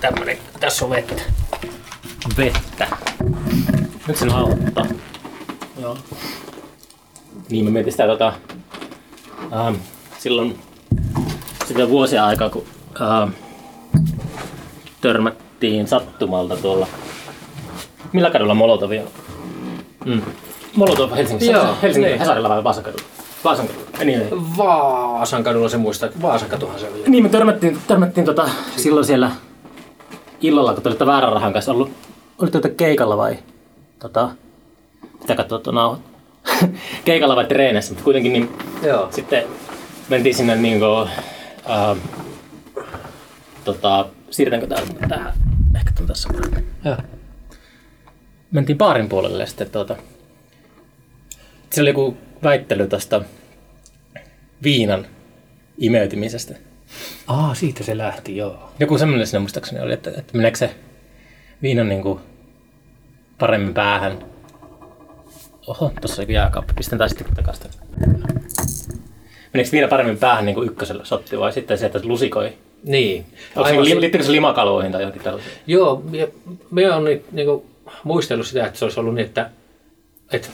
Tämmönen, tässä on vettä. Vettä. Nyt sen auttaa. Joo. Niin mä mietin sitä tota, ähm, silloin sitä vuosia aikaa, kun ähm, törmättiin sattumalta tuolla. Millä kadulla Molotovia? Mm. Molotov Helsingissä. Joo, Helsingin niin. Hesarilla vai Vaasan kadulla? Vaasan kadulla. Anyway. Vaasan kadulla se muistaa. Vaasan katuhan se oli. Niin, me törmättiin, törmättiin tota, silloin siellä illalla, kun te olitte väärän rahan kanssa ollut. Olitte te keikalla vai? Tota, pitää katsoa tuon nauhat. keikalla vai treeneissä, mutta kuitenkin niin Joo. sitten mentiin sinne niin kuin, äh, tota, siirretäänkö tää tähän? Ehkä tän tässä. Joo. Mentiin baarin puolelle ja sitten tuota, siellä oli joku väittely tästä viinan imeytymisestä. Aa, siitä se lähti, joo. Joku semmoinen siinä muistaakseni oli, että, että meneekö se viina niin kuin paremmin päähän. Oho, tuossa joku jääkaappi. Pistän tää sitten takaisin. Meneekö viina paremmin päähän niin kuin ykkösellä sotti vai sitten se, että lusikoi? Niin. Onko se, li- si- liittyykö se limakaloihin tai johonkin tällaisiin? Joo, ja me on nyt niinku muistellut sitä, että se olisi ollut niin, että, että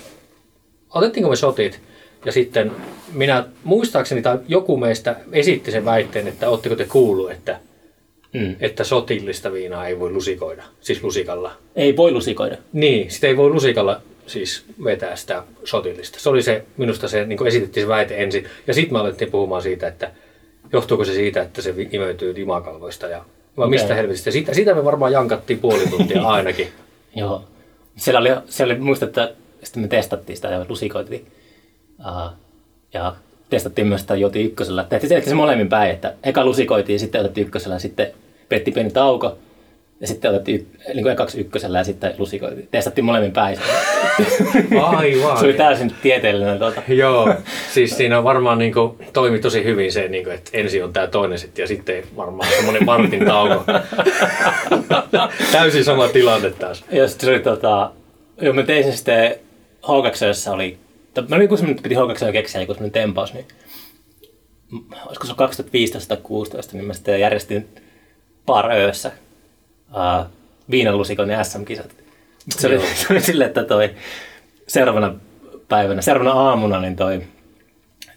otettiinko me sotit ja sitten minä muistaakseni tai joku meistä esitti sen väitteen, että ootteko te kuullut, että, Mm. että sotillista viinaa ei voi lusikoida, siis lusikalla. Ei voi lusikoida. Niin, sitä ei voi lusikalla siis vetää sitä sotillista. Se oli se, minusta se, niin esitettiin se väite ensin. Ja sitten me alettiin puhumaan siitä, että johtuuko se siitä, että se imeytyy limakalvoista ja vai mistä helvetistä. Sitä, sitä me varmaan jankattiin puoli tuntia ainakin. Joo. Siellä oli, siellä oli muista, että sitten me testattiin sitä ja lusikoitiin. Uh, ja testattiin myös sitä joti ykkösellä. Tehtiin se, se molemmin päin, että eka lusikoitiin, sitten otettiin ykkösellä, sitten pidettiin pieni tauko. Ja sitten otettiin y- niin kuin ekaksi ykkösellä ja sitten lusikoitiin. Testattiin molemmin päin. Aivan. se oli täysin tieteellinen. Tuota. Joo, siis siinä on varmaan niin kuin, toimi tosi hyvin se, niin kuin, että ensin on tämä toinen sitten ja sitten varmaan semmoinen vartin tauko. Täysin sama tilanne taas. Ja sitten se oli tota, joo, mä tein sen sitten h jossa oli, mä joku semmoinen, piti h keksiä joku semmoinen tempaus, niin olisiko se ollut 2015 tai 2016, niin mä sitten järjestin Bar Öössä uh, viinalusikon ja SM-kisat. Se oli, se oli silleen, että toi seuraavana päivänä, seuraavana aamuna, niin toi,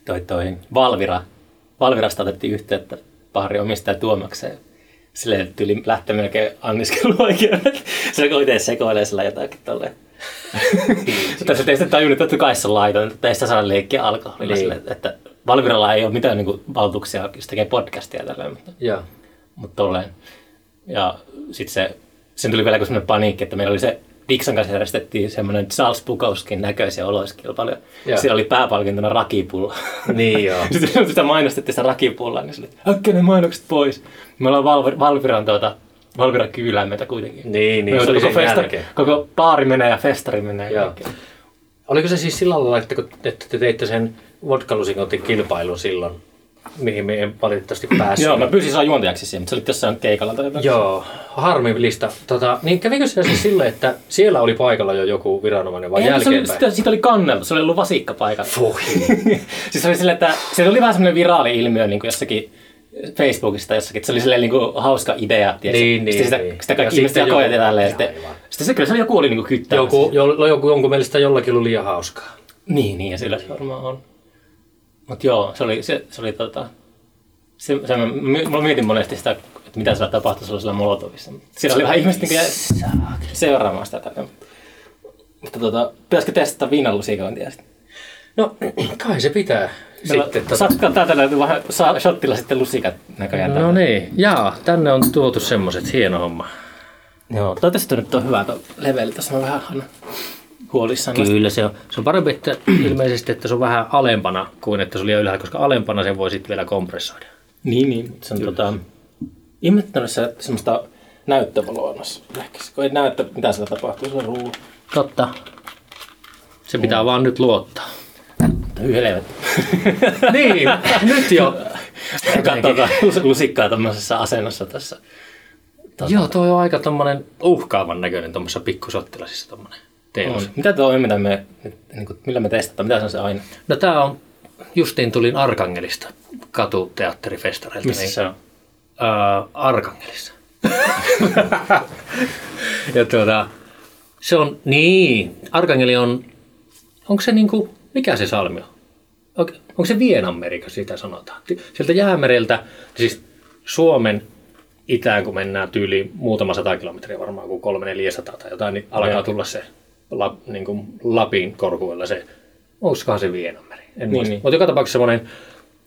toi, toi Valvira, Valvirasta otettiin yhteyttä Baharin omistaja Tuomakseen. Silleen tyyli lähtee melkein anniskeluoikeudet. Se kun itse sekoilee sillä jotakin tolleen. Mutta se ei sitten tajunnut, että totta kai se on laiton, että ei sitä saa leikkiä alkoholilla. Niin. Silleen, että Valviralla ei ole mitään niin valtuuksia, jos tekee podcastia tälleen, mutta, Joo. mutta tolleen. Ja sitten se, sen tuli vielä semmoinen paniikki, että meillä oli se Dixon kanssa järjestettiin semmoinen Charles Bukowskin näköisiä oloiskilpailuja. Joo. Siellä oli pääpalkintona rakipulla. Niin joo. Sitten sitä mainostettiin sitä rakipullaa, niin sille, äkkiä ne mainokset pois. Me ollaan Valvir- Valviran tuota, Valviran kyylään meitä kuitenkin. Niin, niin, Me se oli koko, festa, koko baari menee ja festari menee. Joo. Oliko se siis sillä lailla, että, kun, että te teitte sen vodkalusikotin kilpailun silloin, mihin me ei valitettavasti päässyt? Joo, mä pyysin saa juontajaksi siihen, mutta se oli jossain keikalla tai jotain. Joo, harmillista. Tota, niin kävikö se siis silleen, että siellä oli paikalla jo joku viranomainen vai Ei, se oli, jälkeenpäin? sitä, siitä oli kanneltu, se oli ollut vasikka paikalla. Siis se oli silleen, että se oli vähän semmoinen viraali ilmiö niin kuin jossakin Facebookista jossakin, se oli silleen niin kuin hauska idea. tiedätkö? Niin, niin, sitten sitä, niin. sitä Ja kaikki ihmiset joku- ja tälleen. Sitten, sitten se kyllä se joku oli niin kuin kyttäämässä. Joku, jo, joku, jonkun mielestä jollakin ollut liian hauskaa. Niin, niin, ja sillä se varmaan on. Mutta joo, se oli, se, se oli tota, se, se, mä, mä mietin monesti sitä, että mitä siellä tapahtui sellaisella Molotovissa. Siellä oli vähän ihmiset niin seuraamaan sitä. tätä. Mutta tota, pitäisikö testata viinalusikointia sitten? No, kai se pitää. Sitten, tota... Saatko täältä löytyy vähän saa shottilla sitten lusikat näköjään. No niin, jaa, tänne on tuotu semmoset, hieno homma. Joo, toivottavasti nyt on hyvä tuo leveli. Tässä on vähän aina huolissaan. Kyllä se on. Se on parempi että ilmeisesti, että se on vähän alempana kuin että se oli ylhäällä, koska alempana sen voi sitten vielä kompressoida. Niin, niin. Se on tota, ihmettänyt se semmoista näyttövaloa noissa lehkissä, kun ei näe, että mitä siellä tapahtuu, se on ruu. Totta. Se pitää vaan nyt luottaa. Helvetti. niin, nyt jo. Katsotaan lusikkaa tämmöisessä asennossa tässä. Joo, toi on aika tommonen uhkaavan näköinen tuommoisessa pikkusottilasissa tommonen teos. On. Mitä tuo on, mitä me, niin kuin, millä me testataan? Mitä se on se aine? No tää on, justiin tulin Arkangelista katuteatterifestareilta. Missä niin se on? äh, Arkangelissa. ja tuota, se on, niin, Arkangeli on, onko se niinku, mikä se salmi on? Onko, onko se Vienanmerikö sitä sanotaan? Sieltä jäämereltä, siis Suomen itään, kun mennään tyyliin muutama sata kilometriä varmaan, kuin kolme neljäsataa tai jotain, niin alkaa tulla se la, niin kuin Lapin korkuilla se, olisikohan se Vienanmeri, en niin, muista. Niin. Mutta joka tapauksessa semmoinen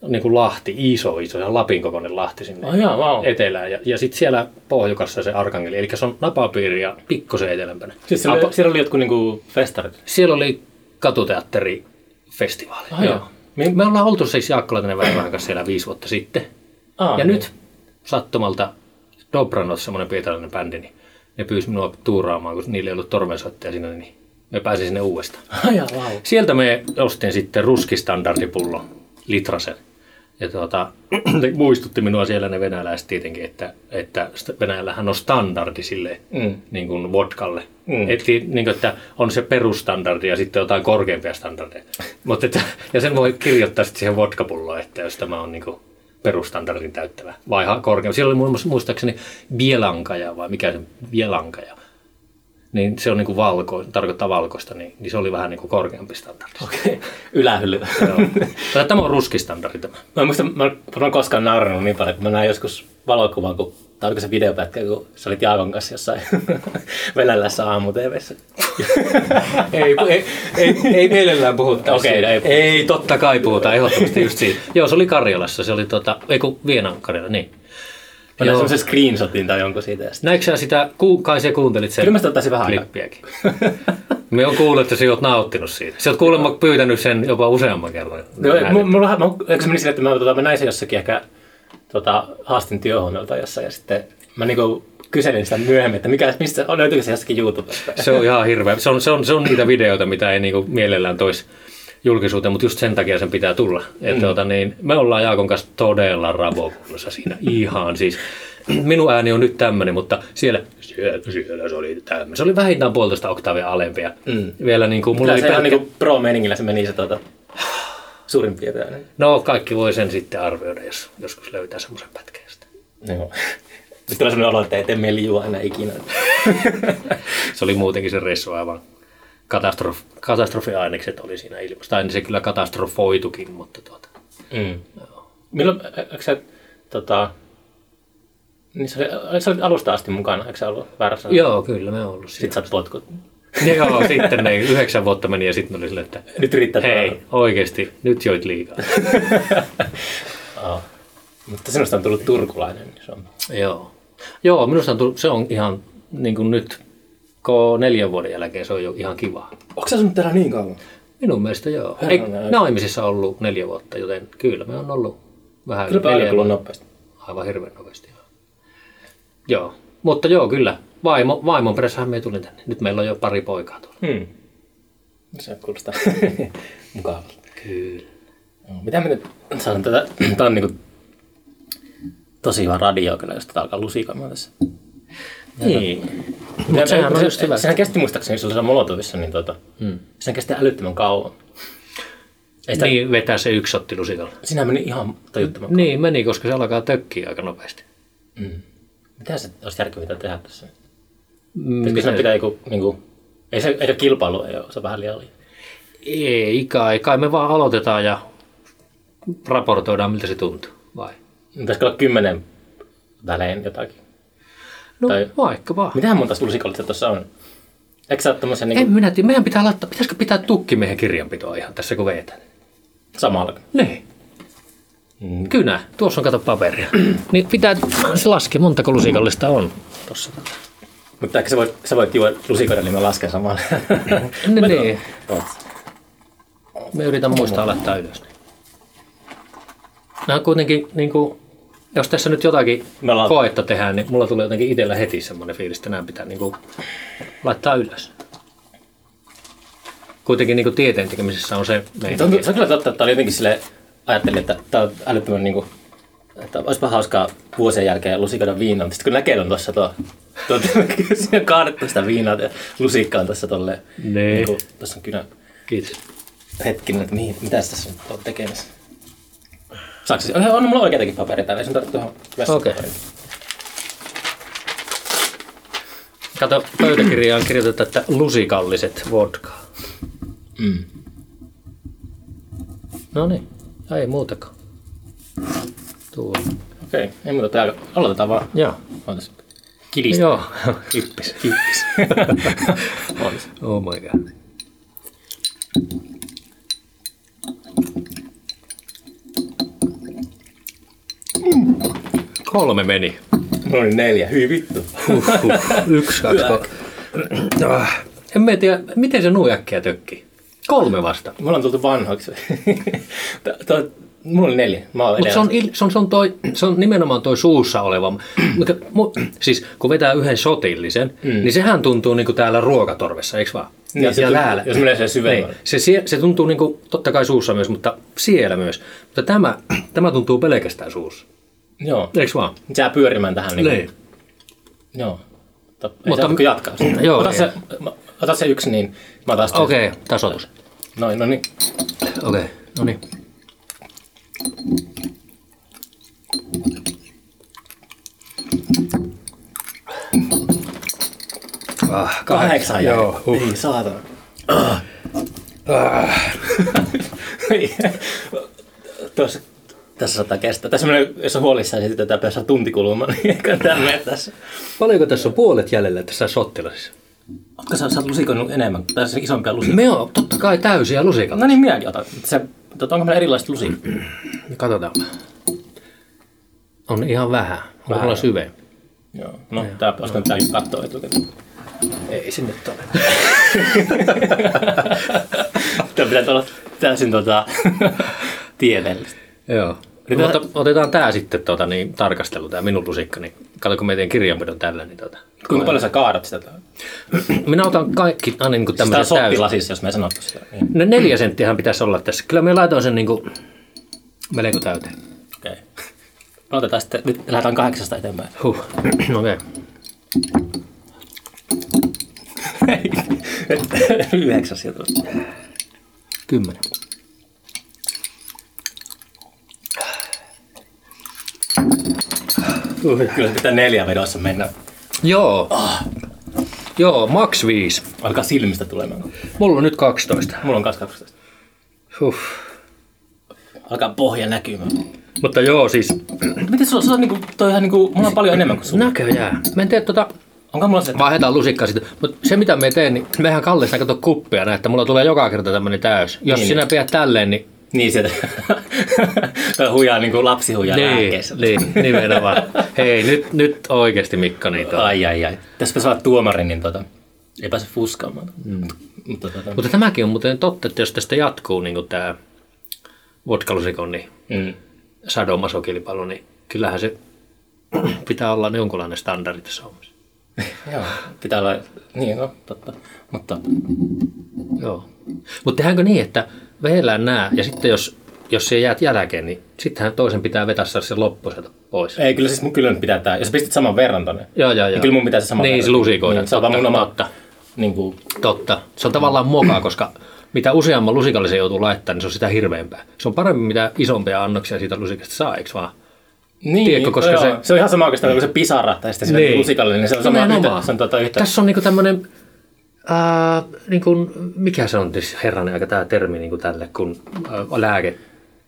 niin kuin Lahti, iso, iso, ihan Lapin kokoinen Lahti sinne oh, jaa, wow. etelään. Ja, ja sitten siellä pohjukassa se Arkangeli, eli se on napapiiri ja pikkusen etelämpänä. Siis siellä, oli, siellä oli jotkut niin festarit? Siellä oli katuteatterifestivaali. Oh, joo. Me, me ollaan oltu siis Jaakko Laitinen vähän kanssa siellä viisi vuotta sitten. Ah, ja niin. nyt sattumalta Dobranot, semmoinen pietalainen bändi, niin ne pyysi minua tuuraamaan, kun niillä ei ollut tormensoittaja siinä, niin me pääsin sinne uudestaan. Oh, ja, wow. Sieltä me ostin sitten ruskistandardipullo, litrasen. Ja tuota, muistutti minua siellä ne venäläiset tietenkin, että, että Venäjällähän on standardi sille mm. niin kuin vodkalle. Mm. Et, niin kuin, että on se perustandardi ja sitten jotain korkeampia standardeja. Mutta että, ja sen voi kirjoittaa sitten siihen vodkapulloon, että jos tämä on niin kuin perustandardin täyttävä vai korkeampi. Siellä oli muistaakseni bielankaja vai mikä se bielankaja. Niin se on niin kuin valko, tarkoittaa valkoista, niin, niin, se oli vähän niin kuin korkeampi standardi. Okei, okay. ylähylly. tämä on ruskistandardi tämä. Mä en muista, mä en koskaan naurannut niin paljon, kun mä näin joskus valokuvan, kun tai oliko se videopätkä, kun sä olit Jaakon kanssa jossain venälässä aamu TVssä? ei, ei, ei, ei mielellään puhuta. Okei, okay, ei, ei, totta kai puhuta, ehdottomasti just siitä. Joo, se oli Karjalassa, se oli tota, ei kun Vienan Karjala, niin. Mä näin semmoisen screenshotin tai jonkun siitä. Näikö sä sitä, ku, kai sä kuuntelit sen Kyllä mä sitä vähän klippiäkin. Me on kuullut, että sä oot nauttinut siitä. Sä oot kuulemma pyytänyt sen jopa useamman kerran. No, mulla, mä, eikö se meni sille, että mä, tota, mä näin sen jossakin ehkä tota, haastin työhuoneelta jossain ja sitten mä niinku kyselin sitä myöhemmin, että mikä, mistä, löytyykö se jostakin YouTubesta. Se on ihan hirveä. Se on, se on, se on niitä videoita, mitä ei niinku mielellään toisi julkisuuteen, mutta just sen takia sen pitää tulla. Mm. tuota, niin, me ollaan Jaakon kanssa todella ravokunnossa siinä ihan siis. Minun ääni on nyt tämmöinen, mutta siellä, siellä, siellä se oli tämmöinen. Se oli vähintään puolitoista oktaavia alempia. Mm. Vielä niin kuin, mulla Kyllä oli se pelkkä... ihan niin pro-meningillä se meni se tuota, suurin piirtein. No kaikki voi sen sitten arvioida, jos joskus löytää semmoisen pätkän. Joo. Sitten on sellainen olo, että ei tee mieli aina ikinä. se oli muutenkin se reissu aivan katastrof, katastrofiainekset oli siinä ilmassa. Tai niin se kyllä katastrofoitukin, mutta tuota. Mm. Joo. Milloin, eikö sä, tota, niin sä, sä olit alusta asti mukana, eikö sä ollut väärässä? Joo, kyllä me ollut Sitten sä potkut. Ja joo, sitten ne yhdeksän vuotta meni ja sitten oli sille, että nyt riittää hei, tuolla. oikeasti, nyt joit liikaa. oh. Mutta sinusta on tullut turkulainen. Niin se on... Joo. Joo, minusta on tullut, se on ihan niin kuin nyt neljän vuoden jälkeen se on jo ihan kiva. Onko se asunut täällä niin kauan? Minun mielestä joo. Ei, naimisissa ollut neljä vuotta, joten kyllä me on ollut vähän kyllä neljä vuotta. nopeasti. Aivan hirveän nopeasti. Joo. joo. Mutta joo, kyllä. Vaimo, vaimon perässähän me tulin tänne. Nyt meillä on jo pari poikaa tuolla. Hmm. Se kuulostaa mukavalta. Kyllä. mitä me nyt sanon tätä? Tämä on niin kuin tosi hyvä radio kyllä, jos tätä alkaa lusikamaan tässä. Niin. Mutta sehän just hyvä. Sehän kesti muistaakseni, oli Molotovissa, niin tota, hmm. sehän kesti älyttömän kauan. Ei sitä... Niin, vetää se yksi sotti lusikalla. Siinä meni ihan tajuttoman Niin, meni, koska se alkaa tökkiä aika nopeasti. Mm. Mitä se olisi järkevintä tehdä tässä? Mm, Pitäisikö se pitää joku, niin kuin, ei se ei ole kilpailu, ei ole, se vähän liian liian. Ei kai, kai me vaan aloitetaan ja raportoidaan, miltä se tuntuu, vai? Pitäisikö olla kymmenen välein jotakin? No tai, vaikkapa. Mitähän monta lusikallista tuossa on? Eikö sä ole niin kuin... En minä tiedä. Meidän pitää laittaa, pitäisikö pitää tukkimiehen kirjanpitoa ihan tässä kun vetän? Samalla. Niin. Mm. Kynä. Tuossa on kato paperia. niin pitää se laske, montako lusikallista on tuossa. Mutta ehkä sä voit, sä voit juoda lusikoiden, niin mä lasken samalla. niin. niin. Me yritän muistaa laittaa ylös. Nämä on kuitenkin niin kuin, jos tässä nyt jotakin ollaan... koetta tehdään, niin mulla tulee jotenkin itsellä heti semmoinen fiilis, että nämä pitää niin kuin, laittaa ylös. Kuitenkin niin kuin tieteen tekemisessä on se meidän. Se on kyllä totta, että oli jotenkin sille, ajattelin, että tämä on älyttömän niin kuin, että olisipa hauskaa vuosien jälkeen lusikoida viinaa, mutta sitten kun näkee on tuossa tuo, tuo siinä on kaadettu sitä viinaa ja lusikka on tuossa tolleen, niin. niin kuin, tuossa on kynä. Kiitos. Hetkinen, että mihin, mitä tässä on tekemässä? Saako se? On mulla oikeitakin paperia täällä, ei sun tarvitse tuohon Okei. vessapaperiin. Kato, pöytäkirjaan kirjoitetaan, että lusikalliset vodka. Mm. No niin, ei muutakaan. Tuo. Okei, ei muuta täällä. Aloitetaan vaan. Joo. Ootas. Kidistä. Joo. Hippis. Ootas. Oh my god. Kolme meni. Mulla oli neljä. Hyi vittu. Huh, huh. Yksi, kaksi, kaksi. Ah, En mä tiedä, miten se nuo äkkiä tökkii. Kolme vasta. Mulla on tultu vanhoiksi. Mulla oli neljä. Mä oon Mutta se on, se, on, se, on toi, se on nimenomaan toi suussa oleva. Mutta, mu, siis kun vetää yhden shotillisen, mm. niin sehän tuntuu niinku täällä ruokatorvessa, eikö vaan? Niin, se tuntuu- jos menee sen syvemmälle. Niin, se, se tuntuu niinku, totta kai suussa myös, mutta siellä myös. Mutta tämä, tämä tuntuu pelkästään suussa. Joo. Eikö vaan? Jää pyörimään tähän. Niin. Niin. Joo. Mutta, Mutta- jatkaa sitä? Joo, ota, ei. se, ota se yksi, niin mä otan sitten. Okei, okay, tasoitus. Noin, no niin. Okei, okay, no niin. Ah, Kahdeksan jäi. Joo, huh. Ei, saatana. Ah. Tuossa, tässä saattaa kestää. Tässä menee, jos on huolissaan että tässä on tunti kulumaan, niin eikä tämä mene tässä. Paljonko tässä on puolet jäljellä tässä sottilasissa? Oletko sä, sä oot lusikoinut enemmän? Tässä on isompia lusikoita. Me on totta kai täysiä lusikalle. No niin, minäkin otan. Se, tota, onko meillä erilaiset lusikat? Katsotaan. On ihan vähän. On Vähän. olla syve. Joo. No, tää, olisiko tää katsoa etukäteen? Ei sinne tule. Tämä pitää olla täysin tota, tieteellistä. Joo. Yritetään- Mutta otetaan tämä sitten tota, niin, tarkastelu, tämä minun lusikka. Niin, kato, kun me teen kirjanpidon tällä, niin tota. Kuinka paljon sä kaadat sitä? Minä otan kaikki aina niin Siis tää on tämmöiset täysin. soppilasissa, jos me sanottu sitä. Niin. No neljä senttiähän pitäisi olla tässä. Kyllä me laitoin sen niin kuin melko täyteen. Okei. Okay. Otetaan sitten, nyt lähdetään kahdeksasta eteenpäin. Huh. Okei. Okay. Yhdeksäs tuossa. Kymmenen. Kyllä pitää neljä vedossa mennä. Joo. Joo, max viisi. Alkaa silmistä tulemaan. Mulla on nyt 12. Mulla on kanssa 12. Huh. Alkaa pohja näkymään. Mutta joo, siis Miten sulla, sulla on niinku, toi ihan niinku, mulla on paljon enemmän kuin sulla. näköjään. Mä en tiedä tota, Onko mulla se, vaihdetaan lusikkaa sitten. Mutta se mitä me teen, niin mehän Kallessa kato kuppia näin, että mulla tulee joka kerta tämmönen täys. Jos Niin, sinä pidät tälleen, niin niin sieltä, toi hujaa niinku lapsi hujaa niin, lääkkeessä. niin, nimenomaan. Hei, nyt, nyt oikeasti Mikko, niin tuo. Ai ai ai. Tässä olla tuomari, niin tota, ei pääse fuskaamaan. Mm. Mutta tota, Mutta tämäkin on muuten totta, että jos tästä jatkuu niin tämä vodkalusikon niin mm. sadomasokilpailu, niin kyllähän se pitää olla jonkunlainen standardi tässä hommassa. Joo, pitää olla, niin no, totta. Mutta Joo. Mutta tehdäänkö niin, että veellään nämä ja sitten jos, jos se jäät jälkeen, niin sittenhän toisen pitää vetää se loppu sieltä pois. ei, kyllä siis mun kyllä nyt pitää tää, jos pistit saman verran tonne, Joo, joo, joo. niin kyllä mun pitää se sama Niin, verran. se lusikoida. Niin, se on vaan mun Totta, oma, totta. niin kuin, Totta. Se on tavallaan mokaa, koska mitä useamman lusikallisen joutuu laittamaan, niin se on sitä hirveämpää. Se on paremmin, mitä isompia annoksia siitä lusikasta saa, eikö vaan? niin, Tiedätkö, koska joo, se- se... on ihan sama oikeastaan kuin se pisara tai sitten se Niin. lusikalle, niin se on sama Nimenomaan. yhtä, se on tota yhtä. Tässä on niinku tämmöinen, ää, niinku, mikä se on siis herranen aika tämä termi niinku tälle, kun ää, lääke,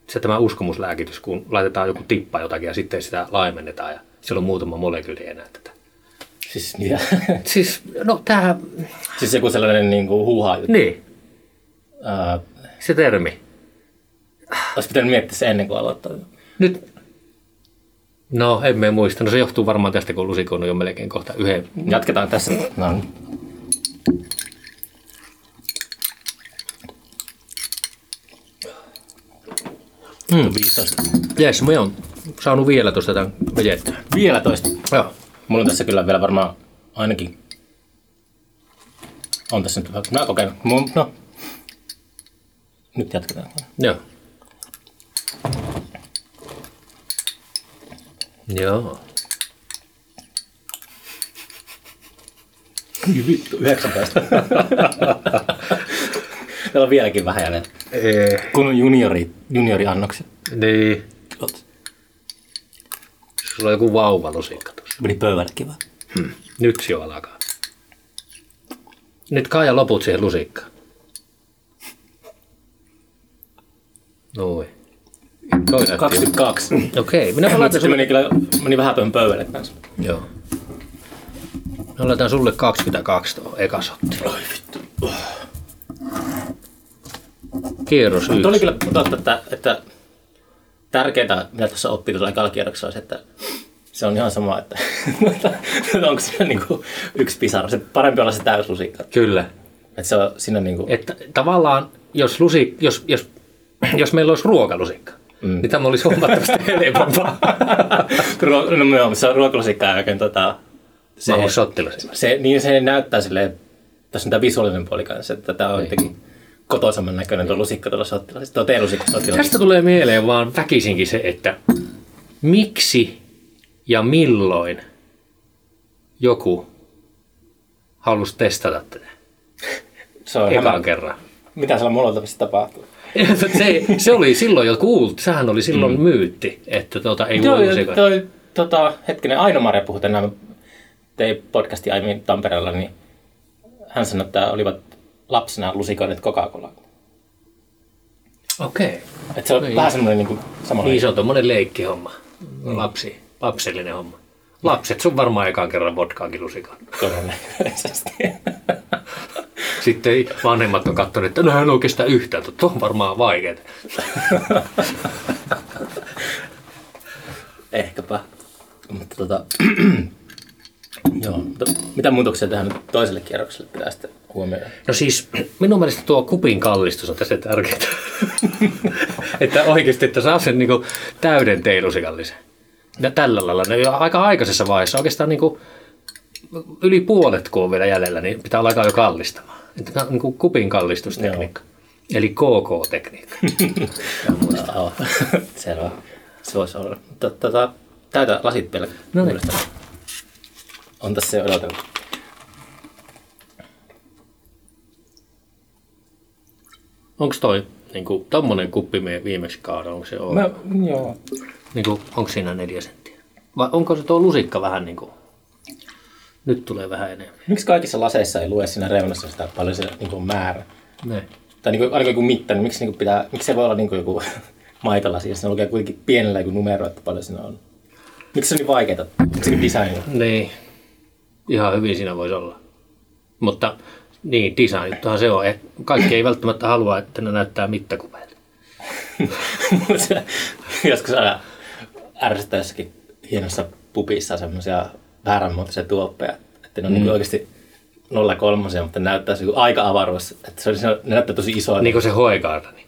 se tämä uskomuslääkitys, kun laitetaan joku tippa jotakin ja sitten sitä laimennetaan ja siellä on muutama molekyyli enää tätä. Siis, niin, Siis, no tämä, siis joku sellainen niin kuin huuhaa juttu. niin, Ää, se termi. olisi pitänyt miettiä se ennen kuin aloittaa. Nyt, no emme muista, no se johtuu varmaan tästä, kun lusikoon on jo melkein kohta yhden. Jatketaan tässä. No niin. Mm. 15. Jes, me on saanut vielä tuosta tämän vejettyä. Vielä toista. Joo. Mulla on tässä kyllä vielä varmaan ainakin... On tässä nyt... Mä kokeilen. Mun, no. Nyt jatketaan. Joo. Joo. Vittu, 19. Täällä on vieläkin vähän jäljellä. Ee, Kun on juniori, junioriannokset. niin. Oot. Sulla on joku vauvalusikka tuossa. Meni pöydällekin vaan. Nyt se jo alkaa. Nyt Kaija loput siihen lusikkaan. Noin. Toi näytti jo. 22. Okei, minä Mutta laitan sitten sulle... meni kyllä meni vähän pöydälle kanssa. Joo. Mä laitan sulle 22 tuohon eka sotti. Oi vittu. Kierros Mutta oli yksi. kyllä totta, että, että tärkeintä, mitä tuossa oppii tuolla ekalla kierroksella, on se, että se on ihan sama, että onko siinä niinku yksi pisara. Se parempi olla se täyslusikka. Kyllä. Että se on siinä niinku... Että tavallaan, jos, lusi, jos, jos, jos meillä olisi ruokalusikka, mm. niin tämä olisi huomattavasti helpompaa. Ruo- no, joo, se on ruokalusikka ja oikein tota... Se shottilusikka. se, niin se näyttää silleen, tässä on tämä visuaalinen puoli kanssa, että tämä on Niin. jotenkin kotoisamman näköinen tuo lusikka tuolla sottilaisessa. Tuo teelusikka sottilaisessa. Tästä tulee mieleen vaan väkisinkin se, että miksi ja milloin joku halusi testata tätä Se on ekan hämä. kerran. Mitä siellä Molotovissa tapahtuu? se, se oli silloin jo kuultu, sehän oli silloin mm. myytti, että tuota, ei Joo, voi toi, tota, hetkinen, Aino-Maria puhui tänään, tein podcasti aiemmin Tampereella, niin hän sanoi, että olivat lapsena lusikoineet Coca-Colaa. Okei. Että se on Niin. vähän semmoinen niin sama. Niin se on tommonen leikkihomma. Lapsi, lapsellinen homma. Lapset sun varmaan ekan kerran vodkaakin lusikan. todennäköisesti. Sitten vanhemmat on katsonut, että no hän oikeastaan yhtään, tuo on varmaan vaikeaa. Ehkäpä. Mutta tota, joo, mitä muutoksia tähän toiselle kierrokselle pitää sitten huomioida? No siis minun mielestä tuo kupin kallistus on tässä tärkeää. että oikeasti, että saa sen niinku täyden teilusikallisen. Ja tällä lailla, ne jo aika aikaisessa vaiheessa, oikeastaan niinku yli puolet kun on vielä jäljellä, niin pitää alkaa jo kallistamaan. Että niinku kupin kallistustekniikka. Eli KK-tekniikka. Joo, selvä. Se voisi olla. Tota, täytä lasit vielä. No niin. On tässä jo odoteltu. Onko toi niinku, tommonen kuppi me viimeksi kaada, onko se oo? Mä, joo. Niinku, onko siinä neljä senttiä? Vai onko se tuo lusikka vähän niinku, nyt tulee vähän enemmän? Miksi kaikissa laseissa ei lue siinä reunassa sitä paljon se niin kuin määrä? Ne. Tai niin kuin, ainakin joku mitta, niin miksi, niin kuin pitää, miksi se voi olla niin kuin joku maitolasi, jos se lukee kuitenkin pienellä joku numero, että paljon siinä on? Miksi se on niin vaikeaa? Onko se niin design? Niin, ihan hyvin siinä voisi olla. Mutta niin, design juttuhan se on. Et Kaikki ei välttämättä halua, että ne näyttää mittakupeilta. Se- Joskus aina ärsyttää jossakin hienossa pupissa semmoisia vääränmuotoisia tuoppeja, että ne on mm. niin oikeasti 03, mutta näyttää se aika avaruus, että se, on, se ne näyttää tosi isoa. Niin kuin se hoikaarta. Niin.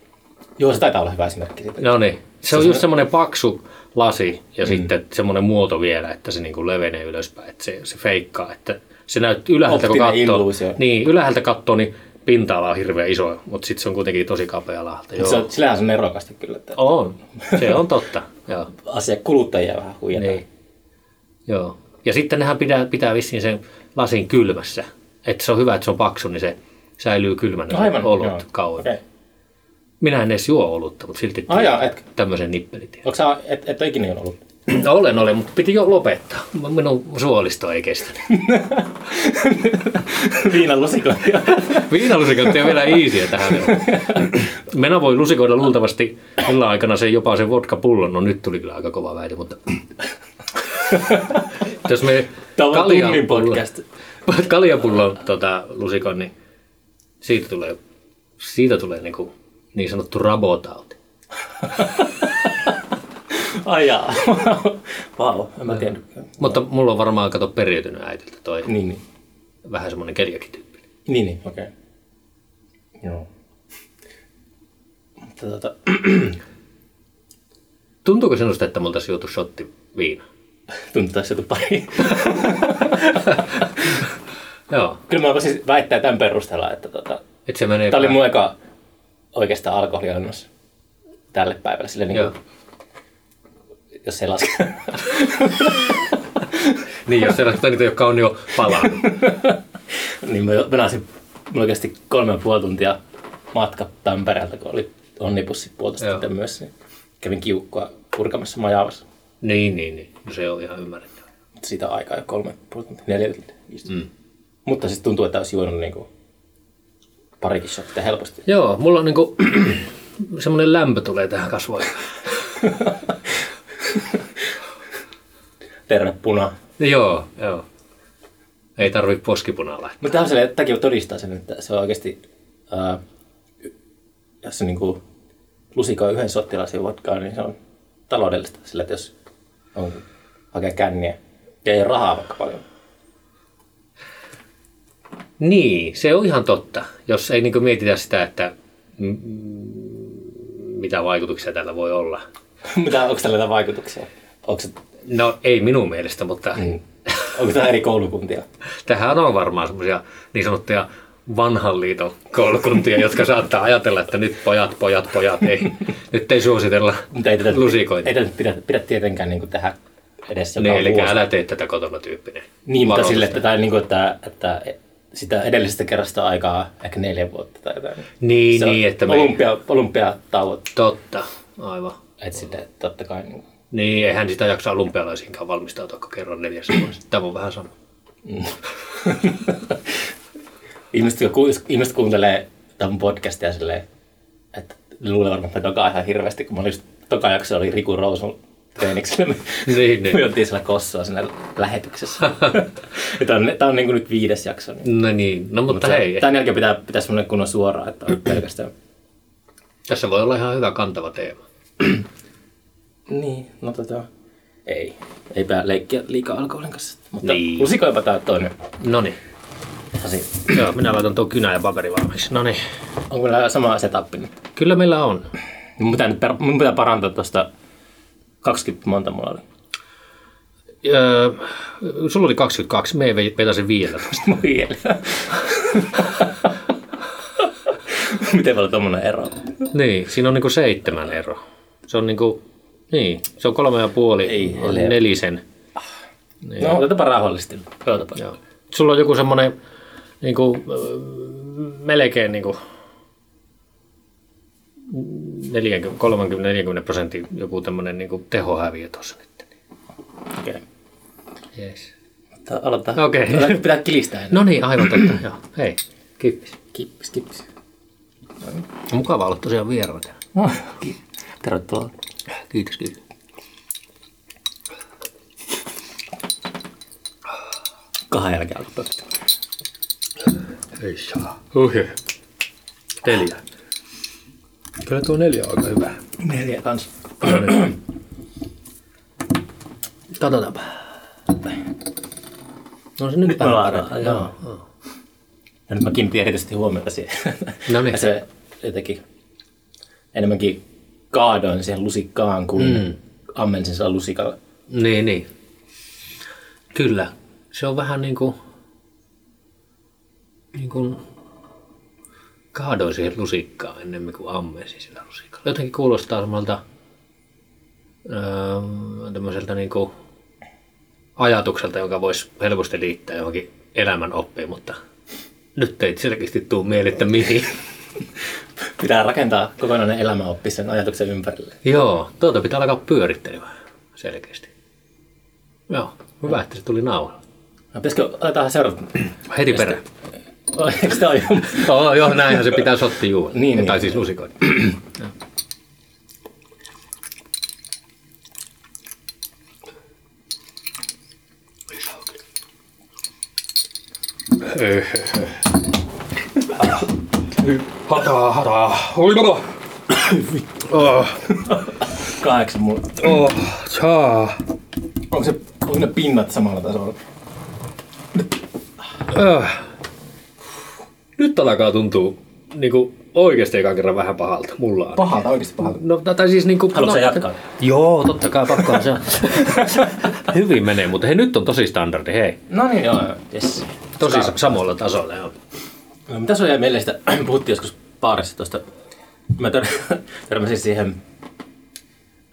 Joo, se taitaa olla hyvä esimerkki siitä. No niin. Se on just semmoinen paksu lasi ja mm. sitten semmoinen muoto vielä, että se niinku levenee ylöspäin, että se, se feikkaa, että se näyttää ylhäältä kun katsoo. illuusio. Niin, ylhäältä katsoo, niin pinta-ala on hirveän iso, mutta sitten se on kuitenkin tosi kapea alhaalta. Se on, sillähän se on nerokasta kyllä, että On, se on totta. Joo. asia kuluttajia vähän huijataan. Niin. Joo. Ja sitten nehän pitää, pitää vissiin sen lasin kylmässä. Että se on hyvä, että se on paksu, niin se säilyy kylmänä No aivan, olut joo. kauan. Okei. Minä en edes juo olutta, mutta silti Ah, jaa, et, tämmöisen nippelitien. onko sä, et, et ole ikinä juonut ollut? No, olen, olen, mutta piti jo lopettaa. Minun suolisto ei kestänyt. Viinan lusikointia. Viinalusikat on vielä easyä tähän. Mena voi lusikoida luultavasti illan aikana se jopa se vodka-pullon. No nyt tuli kyllä aika kova väite, mutta... Jos me kaljapullon- kaljapullon tota, lusikon, niin siitä tulee, siitä tulee niin, kuin, niin sanottu rabotauti. Ai jaa. Vau, wow, en mä tiedä. Mutta mulla on varmaan kato periytynyt äitiltä toi Niin, niin. vähän semmoinen keliakityyppi. Niin, niin, okei. Okay. Joo. Mutta tota, Tuntuuko sinusta, että multa juotu shotti viina? tuntuu tässä pari. Joo. Kyllä mä voisin väittää tämän perusteella, että tota, Et se menee tämä oli mun eka oikeastaan alkoholiannos tälle päivälle. Sille niin kuin, jos ei laske. Niin, jos sellaista niitä, jotka on jo palannut. niin mä venasin oikeasti kolme ja puoli tuntia matka Tampereelta, kun oli onnipussi puolesta sitten myös. Niin kävin kiukkua purkamassa majavassa. Niin, niin, niin. No se on ihan ymmärrettävä. Siitä on aikaa jo kolme, puoli tuntia, neljä tuntia. Mm. Mutta siis tuntuu, että olisi juonut niinku parikin shottia helposti. Joo, mulla on niinku semmoinen lämpö tulee tähän kasvoihin. Terve puna. joo, joo. Ei tarvi poskipunaa laittaa. Mutta tähän se, tämäkin todistaa sen, että se on oikeasti, ää, jos se niinku lusikoi yhden sottilaisen vodkaa, niin se on taloudellista sillä, että jos on hakea känniä ja ei ole rahaa vaikka paljon. Niin, se on ihan totta. Jos ei niin mietitä sitä, että m- mitä vaikutuksia tällä voi olla. Mitä, onko tällä jotain vaikutuksia? Onko, se, No ei minun mielestä, mutta mm. onko tämä eri koulukuntia? tähän on varmaan semmoisia niin sanottuja vanhan liiton koulukuntia, jotka saattaa ajatella, että nyt pojat, pojat, pojat, ei, nyt ei suositella Mutta ei tätä, lusikoita. ei tätä pidä, pidä tietenkään niin tehdä edes joka Niin, eli vuosi. älä tee tätä kotona tyyppinen. Niin, mutta sille, että, niin kuin, että, että sitä edellisestä kerrasta aikaa ehkä neljä vuotta tai jotain. Niin, Se niin, että me... olympia, olympiatauot. Totta, aivan. Että sitten totta kai niin, Niin, eihän sitä jaksa olympialaisiinkaan valmistautua, kun kerran neljässä vuodessa. Tämä on vähän sama. ihmiset, jotka ku- ihmiset kuuntelee tämän podcastia silleen, että luulee varmaan, että dokaa ihan hirveästi, kun mä olin toka jakso oli Riku Rousun treeniksellä. Me, Niin, niin. me oltiin siellä Kossoa siinä lähetyksessä. tämä on, tää on niin kuin nyt viides jakso. Niin. No niin, no mutta se- hei, Tämän jälkeen pitää, pitää semmoinen kunnon suoraan, että on pelkästään. tässä voi olla ihan hyvä kantava teema. Niin, no tota, ei. Ei pää leikkiä liikaa alkoholin kanssa. Mutta Niin. lusikoipa tää toinen No niin, joo, minä laitan tuon kynä ja paperi valmiiksi. No niin, Onko meillä sama setup nyt? kyllä meillä on. Mun pitää, nyt mun pitää parantaa tuosta 20 monta mulla oli. Öö, sulla oli 22, me vetäisin 15. Mun vielä. Miten paljon tommonen ero? Niin, siinä on niinku seitsemän ero. Se on niinku, niin, se on kolme ja puoli, Ei, on helvetti. nelisen. No, otetaanpa rauhallisesti. Joo. Sulla on joku semmoinen niinku, melkein niinku 30-40 prosentin joku tämmöinen niinku tehohäviö tuossa nyt. Okei. Okay. Yes. Aloitetaan. Okei. Aloitetaan, Pitää kilistää ennen. No niin, aivan totta. Joo. Hei, kippis. Kippis, kippis. Mukava olla tosiaan vieraana. No. Tervetuloa. Kiitos, kiitos. Kahden jälkeen alkoi pökkää. Ei saa. Ohi. Neljä. Kyllä tuo neljä on aika hyvä. Neljä kans. Katsotaanpa. No se nyt Nyt parempi, joo. joo. Ja nyt mä kiinnitin erityisesti huomiota siihen. No niin. Se jotenkin enemmänkin kaadoin siihen lusikkaan kuin mm. ammensin sillä lusikalla. Niin, niin. Kyllä. Se on vähän niin kuin, niin kuin kaadoin siihen lusikkaan ennemmin kuin ammensin sillä lusikalla. Jotenkin kuulostaa semmoilta öö, tämmöiseltä niin kuin ajatukselta, jonka voisi helposti liittää johonkin elämän oppiin, mutta nyt ei selkeästi tuu mieleen, että mihin. Pitää rakentaa kokonainen elämäoppi sen ajatuksen ympärille. Joo, tuota pitää alkaa pyörittelemään selkeästi. Joo, hyvä, että se tuli nauhalle. No, pitäisikö, otetaan seuraava. Heti perään. Eikö tämä ole jo? Joo, joo, näinhän se pitää sotti juua. Niin, niin. Tai siis lusikoida. Hataa, hataa. Oli baba. Oh, Kahdeksan mulla. oh, tjaa. Onko, se, onko ne pinnat samalla tasolla? Äh. Nyt alkaa tuntua niinku oikeasti ekan kerran vähän pahalta. Mulla on. Pahalta, oikeasti pahalta. No, tai siis niinku... Haluatko no, sä jatkaa? Joo, totta kai pakko on se. Hyvin menee, mutta hei, nyt on tosi standardi, hei. No niin, joo, joo. Yes. Tosi samalla tasolla, joo. No, mitä se on meille sitä, puhuttiin joskus baarissa tuosta, mä tör- törmäsin siihen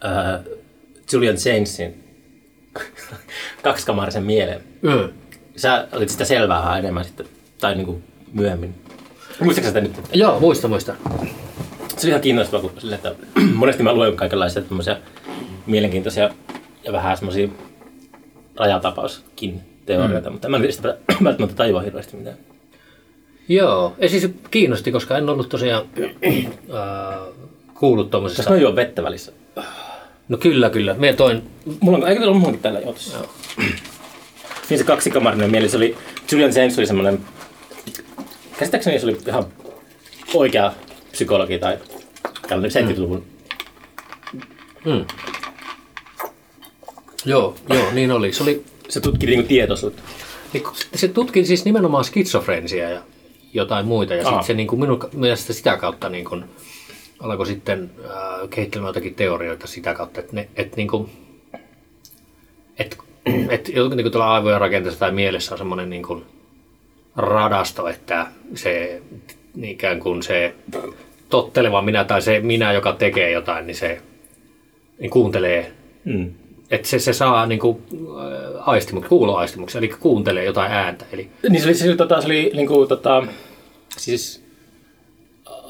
äh, Julian Jamesin kaksikamarisen mieleen. Mm. Sä olit sitä selvää enemmän sitten, tai niinku myöhemmin. Muistatko sitä nyt? Joo, muista, muista. Se oli ihan kiinnostavaa, kun sille, että monesti mä luen kaikenlaisia tämmöisiä mielenkiintoisia ja vähän semmoisia rajatapauskin teorioita, mm. mutta en mä niistä välttämättä tajua hirveästi mitään. Joo, ja siis kiinnosti, koska en ollut tosiaan äh, kuullut tuommoisesta. Tässä on jo vettä välissä. No kyllä, kyllä. Mie toin... Mulla on, eikö teillä ole muukin täällä jo Joo. Niin se kaksikamarinen mieli, se oli, Julian James oli semmoinen, käsittääkseni se oli ihan oikea psykologi tai tällainen 70-luvun. Mm. Joo, joo, niin oli. Se, oli, se tutki niinku tietoisuutta. Niin, se tutki siis nimenomaan skitsofrensia ja jotain muita. Ja sitten se niin kuin minun mielestä sitä kautta niin kuin, alkoi sitten äh, kehittelemään jotakin teorioita sitä kautta, että, ne, että niin kuin, että, että niin kuin tuolla aivojen rakenteessa tai mielessä on semmoinen niin kuin radasto, että se ikään kuin se totteleva minä tai se minä, joka tekee jotain, niin se niin kuuntelee. Mm. Että se, se saa niin kuin, aistimuk, kuuloaistimuksen, eli kuuntelee jotain ääntä. Eli... Niin se oli, se, tota, se oli niin kuin, tota, siis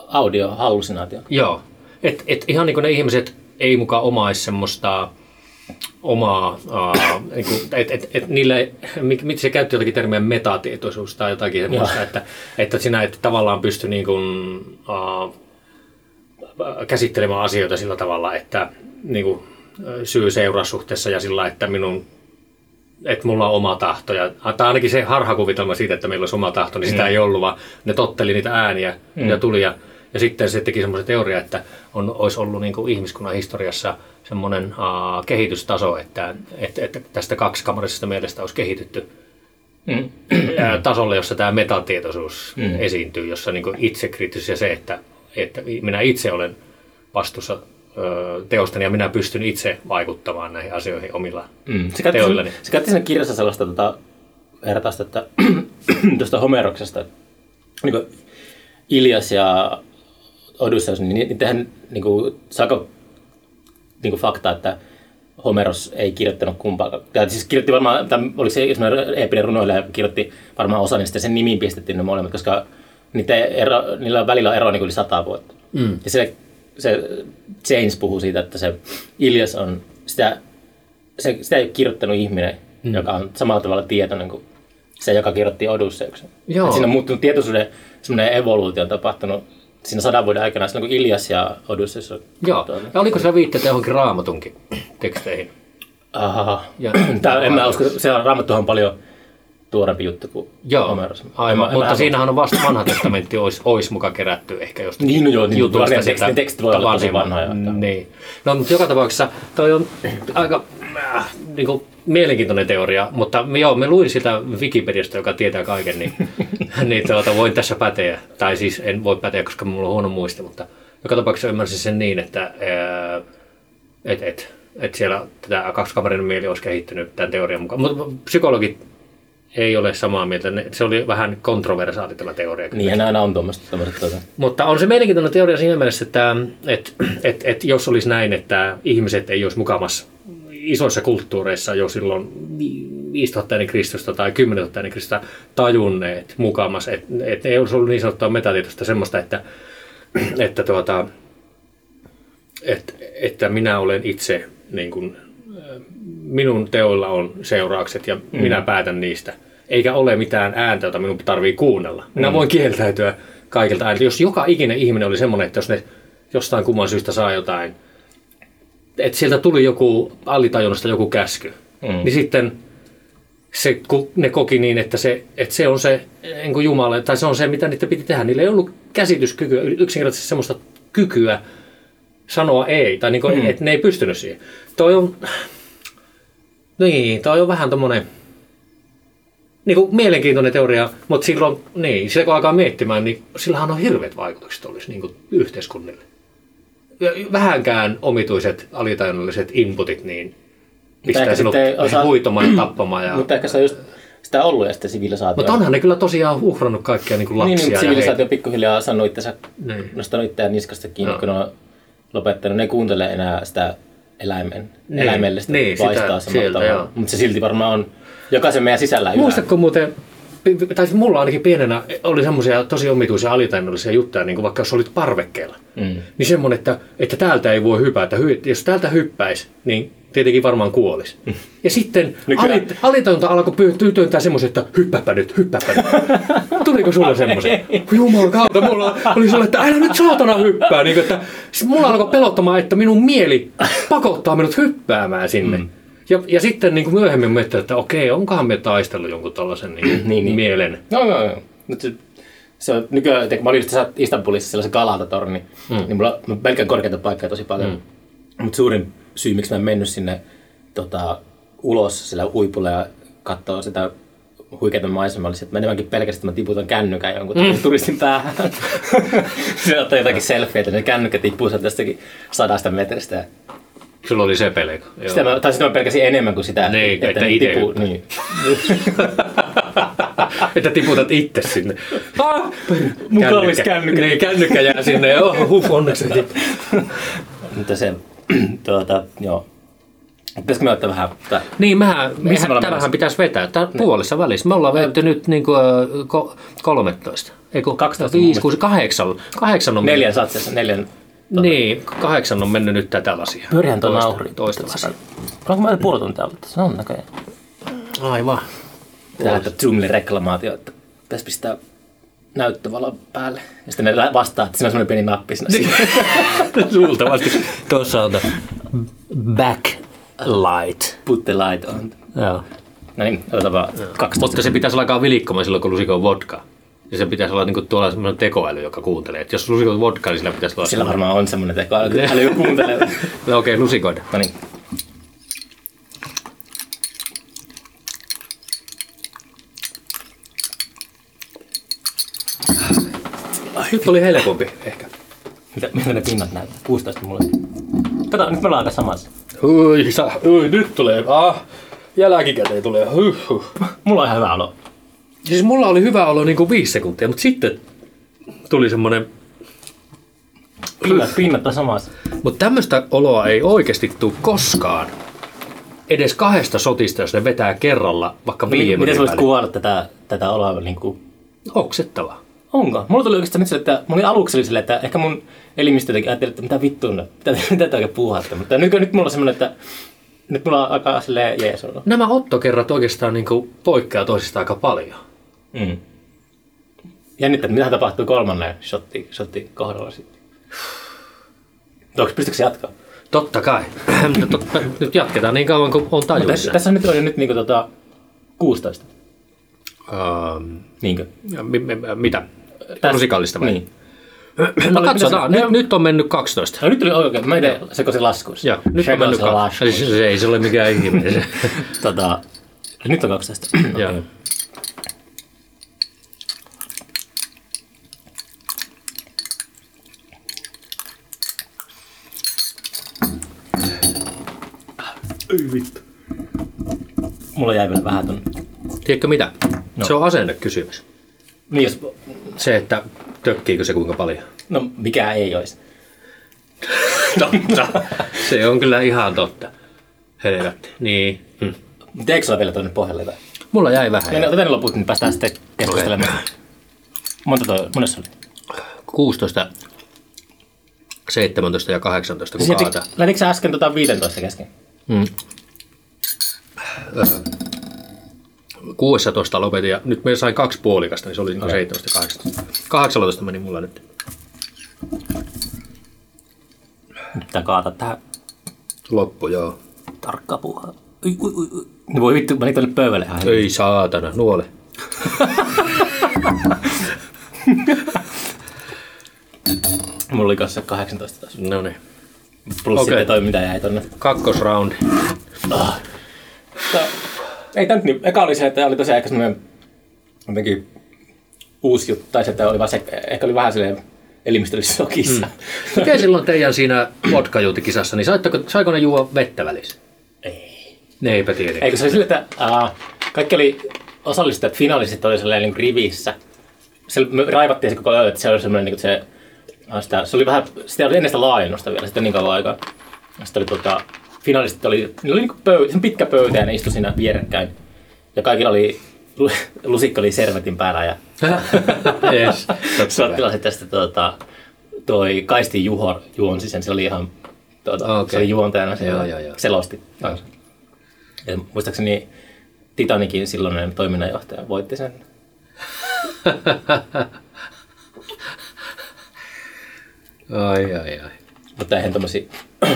audio-hallusinaatio. Joo. Et, et ihan niin kuin ne ihmiset ei mukaan omaisi semmoista omaa, niin kuin, et, et, et niille, miten se käytti jotakin termiä metatietoisuus tai jotakin semmoista, että, että sinä et tavallaan pysty niin kuin, uh, käsittelemään asioita sillä tavalla, että niin kuin, syy-seurasuhteessa ja sillä, että minun että mulla on oma tahto. Ja, tai ainakin se harhakuvitelma siitä, että meillä olisi oma tahto, niin sitä mm. ei ollut, vaan ne totteli niitä ääniä mm. ja tuli. Ja, ja sitten se teki semmoisen teoria, että on, olisi ollut niin kuin ihmiskunnan historiassa semmoinen uh, kehitystaso, että, että, että tästä kaksikamarisesta mielestä olisi kehitytty mm. tasolle, jossa tämä metatietoisuus mm. esiintyy, jossa niin itsekriittisyys ja se, että, että minä itse olen vastuussa teostani ja minä pystyn itse vaikuttamaan näihin asioihin omilla mm. se teoillani. Se, käytti siinä kirjassa sellaista tota, vertausta, että tuosta Homeroksesta, niin Ilias ja Odysseus, niin niitähän niin kuin, saako niin kuin fakta, että Homeros ei kirjoittanut kumpaakaan. Tai siis kirjoitti varmaan, tai oliko se eeppinen runoilija, kirjoitti varmaan osa, niin sitten sen nimiin pistettiin ne molemmat, koska niitä ero, niillä välillä on eroa niin yli sata vuotta. Mm. Ja se se James puhuu siitä, että se Ilias on, sitä, se, sitä ei ole kirjoittanut ihminen, mm. joka on samalla tavalla tietoinen kuin se, joka kirjoitti Odysseuksen. Joo. siinä on muuttunut tietoisuuden semmoinen evoluutio on tapahtunut siinä sadan vuoden aikana, silloin kun Ilias ja Odysseus on Joo, ja oliko se viitteitä johonkin raamatunkin teksteihin? Aha. Ja, Tää, en mä usko, se on raamattuhan paljon tuorempi juttu kuin Joo, Homeros. aivan, en, mutta en siinähän on vasta vanha testamentti, olisi, olisi muka kerätty ehkä jostakin niin, no joo, niin, jutusta. Niin, tekstit, tekstit voi olla tosi vanhoja. Niin. No, mutta joka tapauksessa toi on aika äh, niin kuin, mielenkiintoinen teoria, mutta joo, me luin sitä Wikipediasta, joka tietää kaiken, niin, niin tuota, voin tässä päteä. Tai siis en voi päteä, koska minulla on huono muisti, mutta joka tapauksessa ymmärsin sen niin, että äh, et, et, et siellä tämä kaksikamarinen mieli olisi kehittynyt tämän teorian mukaan. Mutta psykologit ei ole samaa mieltä. Se oli vähän kontroversaali tämä teoria. Niin, aina on tuommoista. Tuota. Mutta on se mielenkiintoinen teoria siinä mielessä, että et, et, et jos olisi näin, että ihmiset ei olisi mukamassa isoissa kulttuureissa jo silloin 5000 ennen Kristusta tai 10 000 ennen Kristusta tajunneet mukamas, että et ei olisi ollut niin sanottua metatietoista semmoista, että, että, tuota, että, että minä olen itse niin kuin, minun teoilla on seuraukset ja mm. minä päätän niistä. Eikä ole mitään ääntä, jota minun tarvii kuunnella. Minä mm. voin kieltäytyä kaikilta ääntä. Jos joka ikinen ihminen oli semmoinen, että jos ne jostain kumman syystä saa jotain, että sieltä tuli joku allitajunnasta joku käsky, mm. niin sitten se, ne koki niin, että se, että se on se niin kuin Jumala, tai se on se, mitä niitä piti tehdä. Niillä ei ollut käsityskykyä, yksinkertaisesti semmoista kykyä sanoa ei, tai niin kuin, mm. että ne ei pystynyt siihen. Toi on, niin, toi on vähän tommonen niin kuin mielenkiintoinen teoria, mutta silloin, niin, sillä kun alkaa miettimään, niin sillähän on hirveät vaikutukset olisi niin kuin yhteiskunnille. Vähänkään omituiset alitajunnalliset inputit, niin pistää sinut osaa... huitomaan ja tappamaan. Ja... Mutta ehkä se on just sitä ollut ja sitten sivilisaatio. Mutta onhan ne kyllä tosiaan uhrannut kaikkia niin kuin lapsia. Niin, niin sivilisaatio pikkuhiljaa sanoo itsensä, niin. nostanut itseään niskasta kiinni, no. kun on lopettanut. Ne ei kuuntele enää sitä eläimen, niin, eläimellistä niin, vaistaa sitä, sieltä, Mutta se silti varmaan on jokaisen meidän sisällä Muistatko muuten tai siis mulla ainakin pienenä oli semmoisia tosi omituisia alitajunnollisia juttuja, niin kuin vaikka jos olit parvekkeella. Mm. Niin semmoinen, että, että täältä ei voi hypätä. Hy, jos täältä hyppäisi, niin tietenkin varmaan kuolisi. Ja sitten Nykyään- alit, alitajunta alkoi työntää semmoisen, että hyppääpä nyt, hyppääpä nyt. Tuliko sulle semmoisen? Jumalan kautta, mulla oli sellainen, että älä nyt saatana hyppää. Niin kuin, että, siis mulla alkoi pelottamaan, että minun mieli pakottaa minut hyppäämään sinne. Mm. Ja, ja sitten niin kuin myöhemmin miettii, että okei, onkohan me taistellut jonkun tällaisen niin, niin, Niin, niin. mielen. No joo, joo. Nyt se, se on nykyään, kun mä olin just Istanbulissa sellaisen Galata-torni, mm. niin mulla on melkein korkeita paikkoja tosi paljon. Mm. Mutta suurin syy, miksi mä en mennyt sinne tota, ulos sillä uipulla ja katsoa sitä huikeita maisemaa, oli se, että mä enemmänkin pelkästään että mä tiputan kännykän jonkun mm. turistin päähän. se ottaa jotakin selfieitä, niin kännykkä tippuu sieltä jostakin sadasta metristä. Ja Sulla oli se pelko. Joo. sitä mä, tai sitä mä pelkäsin enemmän kuin sitä, Niin, että ite tippuu. hyppää. Niin. että tiputat itse sinne. Ah, Mun kallis kännykkä. Niin, kännykkä jää sinne oh, huh, onneksi. Mutta se, tuota, joo. Pitäisikö me ottaa vähän, tai, Niin, mehän, me mehän ollaan tämähän pitäisi vetää. Tää puolessa välissä. Me ollaan vedetty nyt niin kuin, ko, 13. Eiku, 12 5, 6, 8. Kahdeksan on neljän satsessa, neljän. Niin, kahdeksan on mennyt nyt tätä lasia. Pyörihän tuo Toista- nauhuri. Toista lasia. Onko mä puoli tuntia ollut tässä? On näköjään. Aivan. Laittaa Zoomille reklamaatio, että pitäisi pistää näyttövalo päälle. Ja sitten ne vastaa, että siinä on semmoinen pieni nappi siinä. Luultavasti. Tuossa on backlight. Put the light on. Joo. No niin, otetaan vaan 12. Mutta se pitäisi alkaa vilikkomaan silloin, kun lusikon on vodka. Ja se pitäisi olla niin tuolla semmoinen tekoäly, joka kuuntelee. Et jos lusikon on vodka, niin sillä pitäisi olla... Sillä varmaan on semmoinen teko, äly kuuntelee. No, Okei, okay, lusikoida. No niin. Nyt oli helpompi ehkä. Mitä, miltä ne pinnat näyttää? 16 mulle. Kato, nyt me ollaan aika samassa. Ui, sa, ui, nyt tulee. Ah, jälkikäteen tulee. Huh, huh. Mulla on ihan hyvä olo. Siis mulla oli hyvä olo niin kuin viisi sekuntia, mutta sitten tuli semmoinen... Pinnat, pinnat on samassa. Mutta tämmöistä oloa ei oikeasti tule koskaan. Edes kahdesta sotista, jos ne vetää kerralla vaikka viiden Miten minuutin sä voisit kuvailla tätä, tätä oloa? Niin kuin, Oksettava. onko? Mulla tuli oikeastaan se, että oli aluksi oli silleen, että ehkä mun elimistö jotenkin ajatteli, että mitä vittua, no, mitä, mitä te oikein puuhaatte. Mutta nyt, nyt mulla on semmoinen, että nyt mulla aika silleen jees olo. Nämä ottokerrat oikeastaan niin kuin poikkeaa toisistaan aika paljon. Mm. Jännittää, että mitä tapahtuu kolmannen shotti, shotti kohdalla sitten. Onko pystytkö se jatkaa? Totta kai. Totta, nyt jatketaan niin kauan kuin on Tässä, tajuissa. tässä nyt on jo nyt niinku tota 16. Ähm, Niinkö? mi- mi- mitä? Tässä- Musikaalista vai? Niin. No katsotaan. Nyt, se- nyt on mennyt 12. No nyt tuli oikein, mä en tiedä, seko se laskuus. Joo, nyt on mennyt se 12. laskuus. Eli se, se ei se ole mikään ihme. Se. Tota, nyt on 12. Joo. Ei vittu. Mulla jäi vielä vähän tonne. Tiedätkö mitä? No. Se on asennekysymys. Niin jos, Se, että tökkiikö se kuinka paljon. no mikä ei olisi. Totta. se on kyllä ihan totta. Helvetti. Niin. Hmm. Mutta eikö sulla vielä tuonne pohjalle jotain? Mulla jäi vähän. Niin, otetaan ne loput, niin päästään sitten keskustelemaan. Monta toi, monessa oli? 16, 17 ja 18 kun kaata. Lähdikö sä äsken tota 15 kesken? Mm. 16 lopetin ja nyt me sain kaksi puolikasta, niin se oli okay. 17 ja 18. 18 meni mulla nyt. Nyt pitää kaata tähän Loppu, joo. tarkkaa puuhaa. Ui, ui, ui. No voi vittu, mä tuonne pöydälle ihan Ei saatana, nuole. Mulla oli kanssa 18 taas. No niin. Plus Okei. sitten toi mitä jäi tonne. Kakkosroundi. Tää- Ei tää nyt niin. Eka oli se, että oli tosiaan ehkä semmoinen jotenkin uusi juttu. Tai se, että oli vaan se, ehkä oli vähän silleen elimistöllisissä sokissa. Mm. Miten silloin teidän siinä vodkajuutikisassa, niin saitteko, saiko ne juo vettä välissä? Ei. Ne eipä tiedä. Eikö se oli silleen, että uh, kaikki oli osallistajat, finalistit oli sellainen niin rivissä. Se, me raivattiin se koko ajan, että se oli semmoinen niin se, ah, sitä, se oli vähän, sitä oli ennen sitä laajennusta vielä, sitten niin kauan aikaa. Sitten oli tota, finalistit oli, niillä oli niin pöy, pitkä pöytä ja ne istui siinä vierekkäin. Ja kaikilla oli lu- lusikka oli servetin päällä ja yes, tästä tota, toi Kaisti Juho juonsi sen, se oli ihan, tuota, Okei. se oli juontajana, se Joo, joo, joo. selosti. Ja muistaakseni Titanikin silloinen toiminnanjohtaja voitti sen. Ai, ai, ai. Mutta eihän tommosia...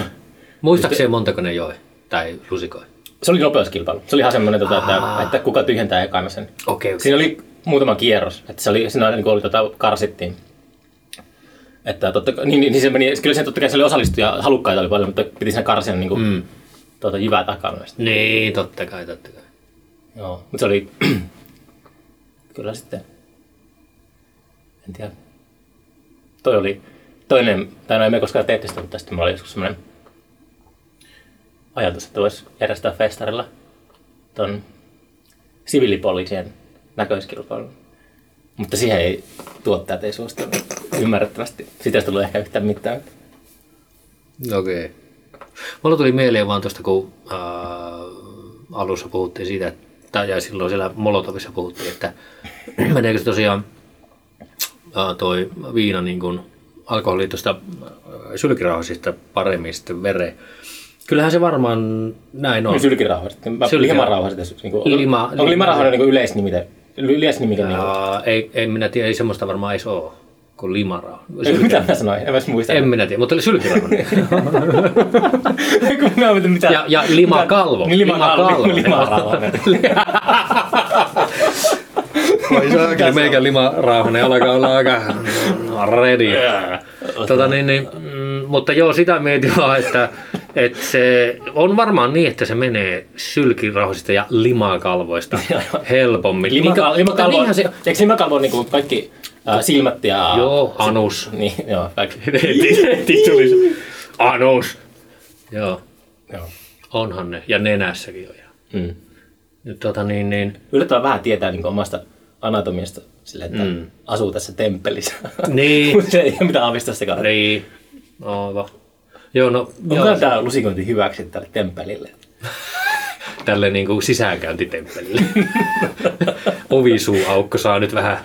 Muistaakseni montako ne joi? Tai lusikoi? Se oli nopeuskilpailu. Se oli ihan semmoinen, tota, että, että, kuka tyhjentää ekana sen. Okei, okei. Siinä oli muutama kierros. Että se oli, siinä niin oli, tota, karsittiin. Että totta, niin, niin, niin se meni, kyllä se totta kai se oli osallistujia, halukkaita oli paljon, mutta piti siinä karsia niin kuin, mm. tuota, jyvää takana. Niin, totta kai, totta kai. Joo, mutta se oli kyllä sitten, en tiedä. Toi oli toinen, tai no emme koskaan tehty sitä, mutta sitten mulla oli joskus semmoinen ajatus, että voisi järjestää festarilla ton siviilipoliisien näköiskilpailun. Mutta siihen ei tuottajat ei suostunut ymmärrettävästi. Siitä ei tullut ehkä yhtään mitään. Okei. Okay. Mulla tuli mieleen vaan tuosta, kun äh, alussa puhuttiin siitä, että, ja silloin siellä Molotovissa puhuttiin, että meneekö se tosiaan äh, toi viina niin kuin alkoholi tuosta äh, sylkirauhasista paremmin sitten vereen. Kyllähän se varmaan näin on. No. Sylkirauhaset. Sylkirauhaset. Limarauhaset. Niin kuin, Lima- onko limarauhanen niin yleisnimite? Yleisnimike. Niin kuin, ei, ei minä tiedä, ei semmoista varmaan edes ole kuin limarauha. Ei, mitä mä sanoin? En mä muista. En minä tiedä, mutta oli sylkirauhanen. Ja, ja limakalvo. Niin limakalvo. Limarauhanen. Voi saakeli, meikä limarauhanen alkaa olla aika ready. Tota, niin, niin, mm, mutta joo, sitä mietin vaan, että, että se on varmaan niin, että se menee sylkirauhasista ja limakalvoista helpommin. Limakal- Minkä- limakalvo, se, eikö limakalvo niin kuin kaikki äh, silmät ja... joo, anus. Niin, joo, kaikki. Anus. Joo, joo. onhan ne. Ja nenässäkin on. Mm. Nyt tota niin, niin, Yllättävän vähän tietää niin omasta anatomiasta silleen, että mm. asuu tässä temppelissä. Niin. Mutta se ei ole mitään aavistastakaan. niin, aivan. Joo, no, Onko joo, tämä lusikointi hyväksi tälle temppelille? tälle niin kuin sisäänkäyntitemppelille. Ovisuuaukko saa nyt vähän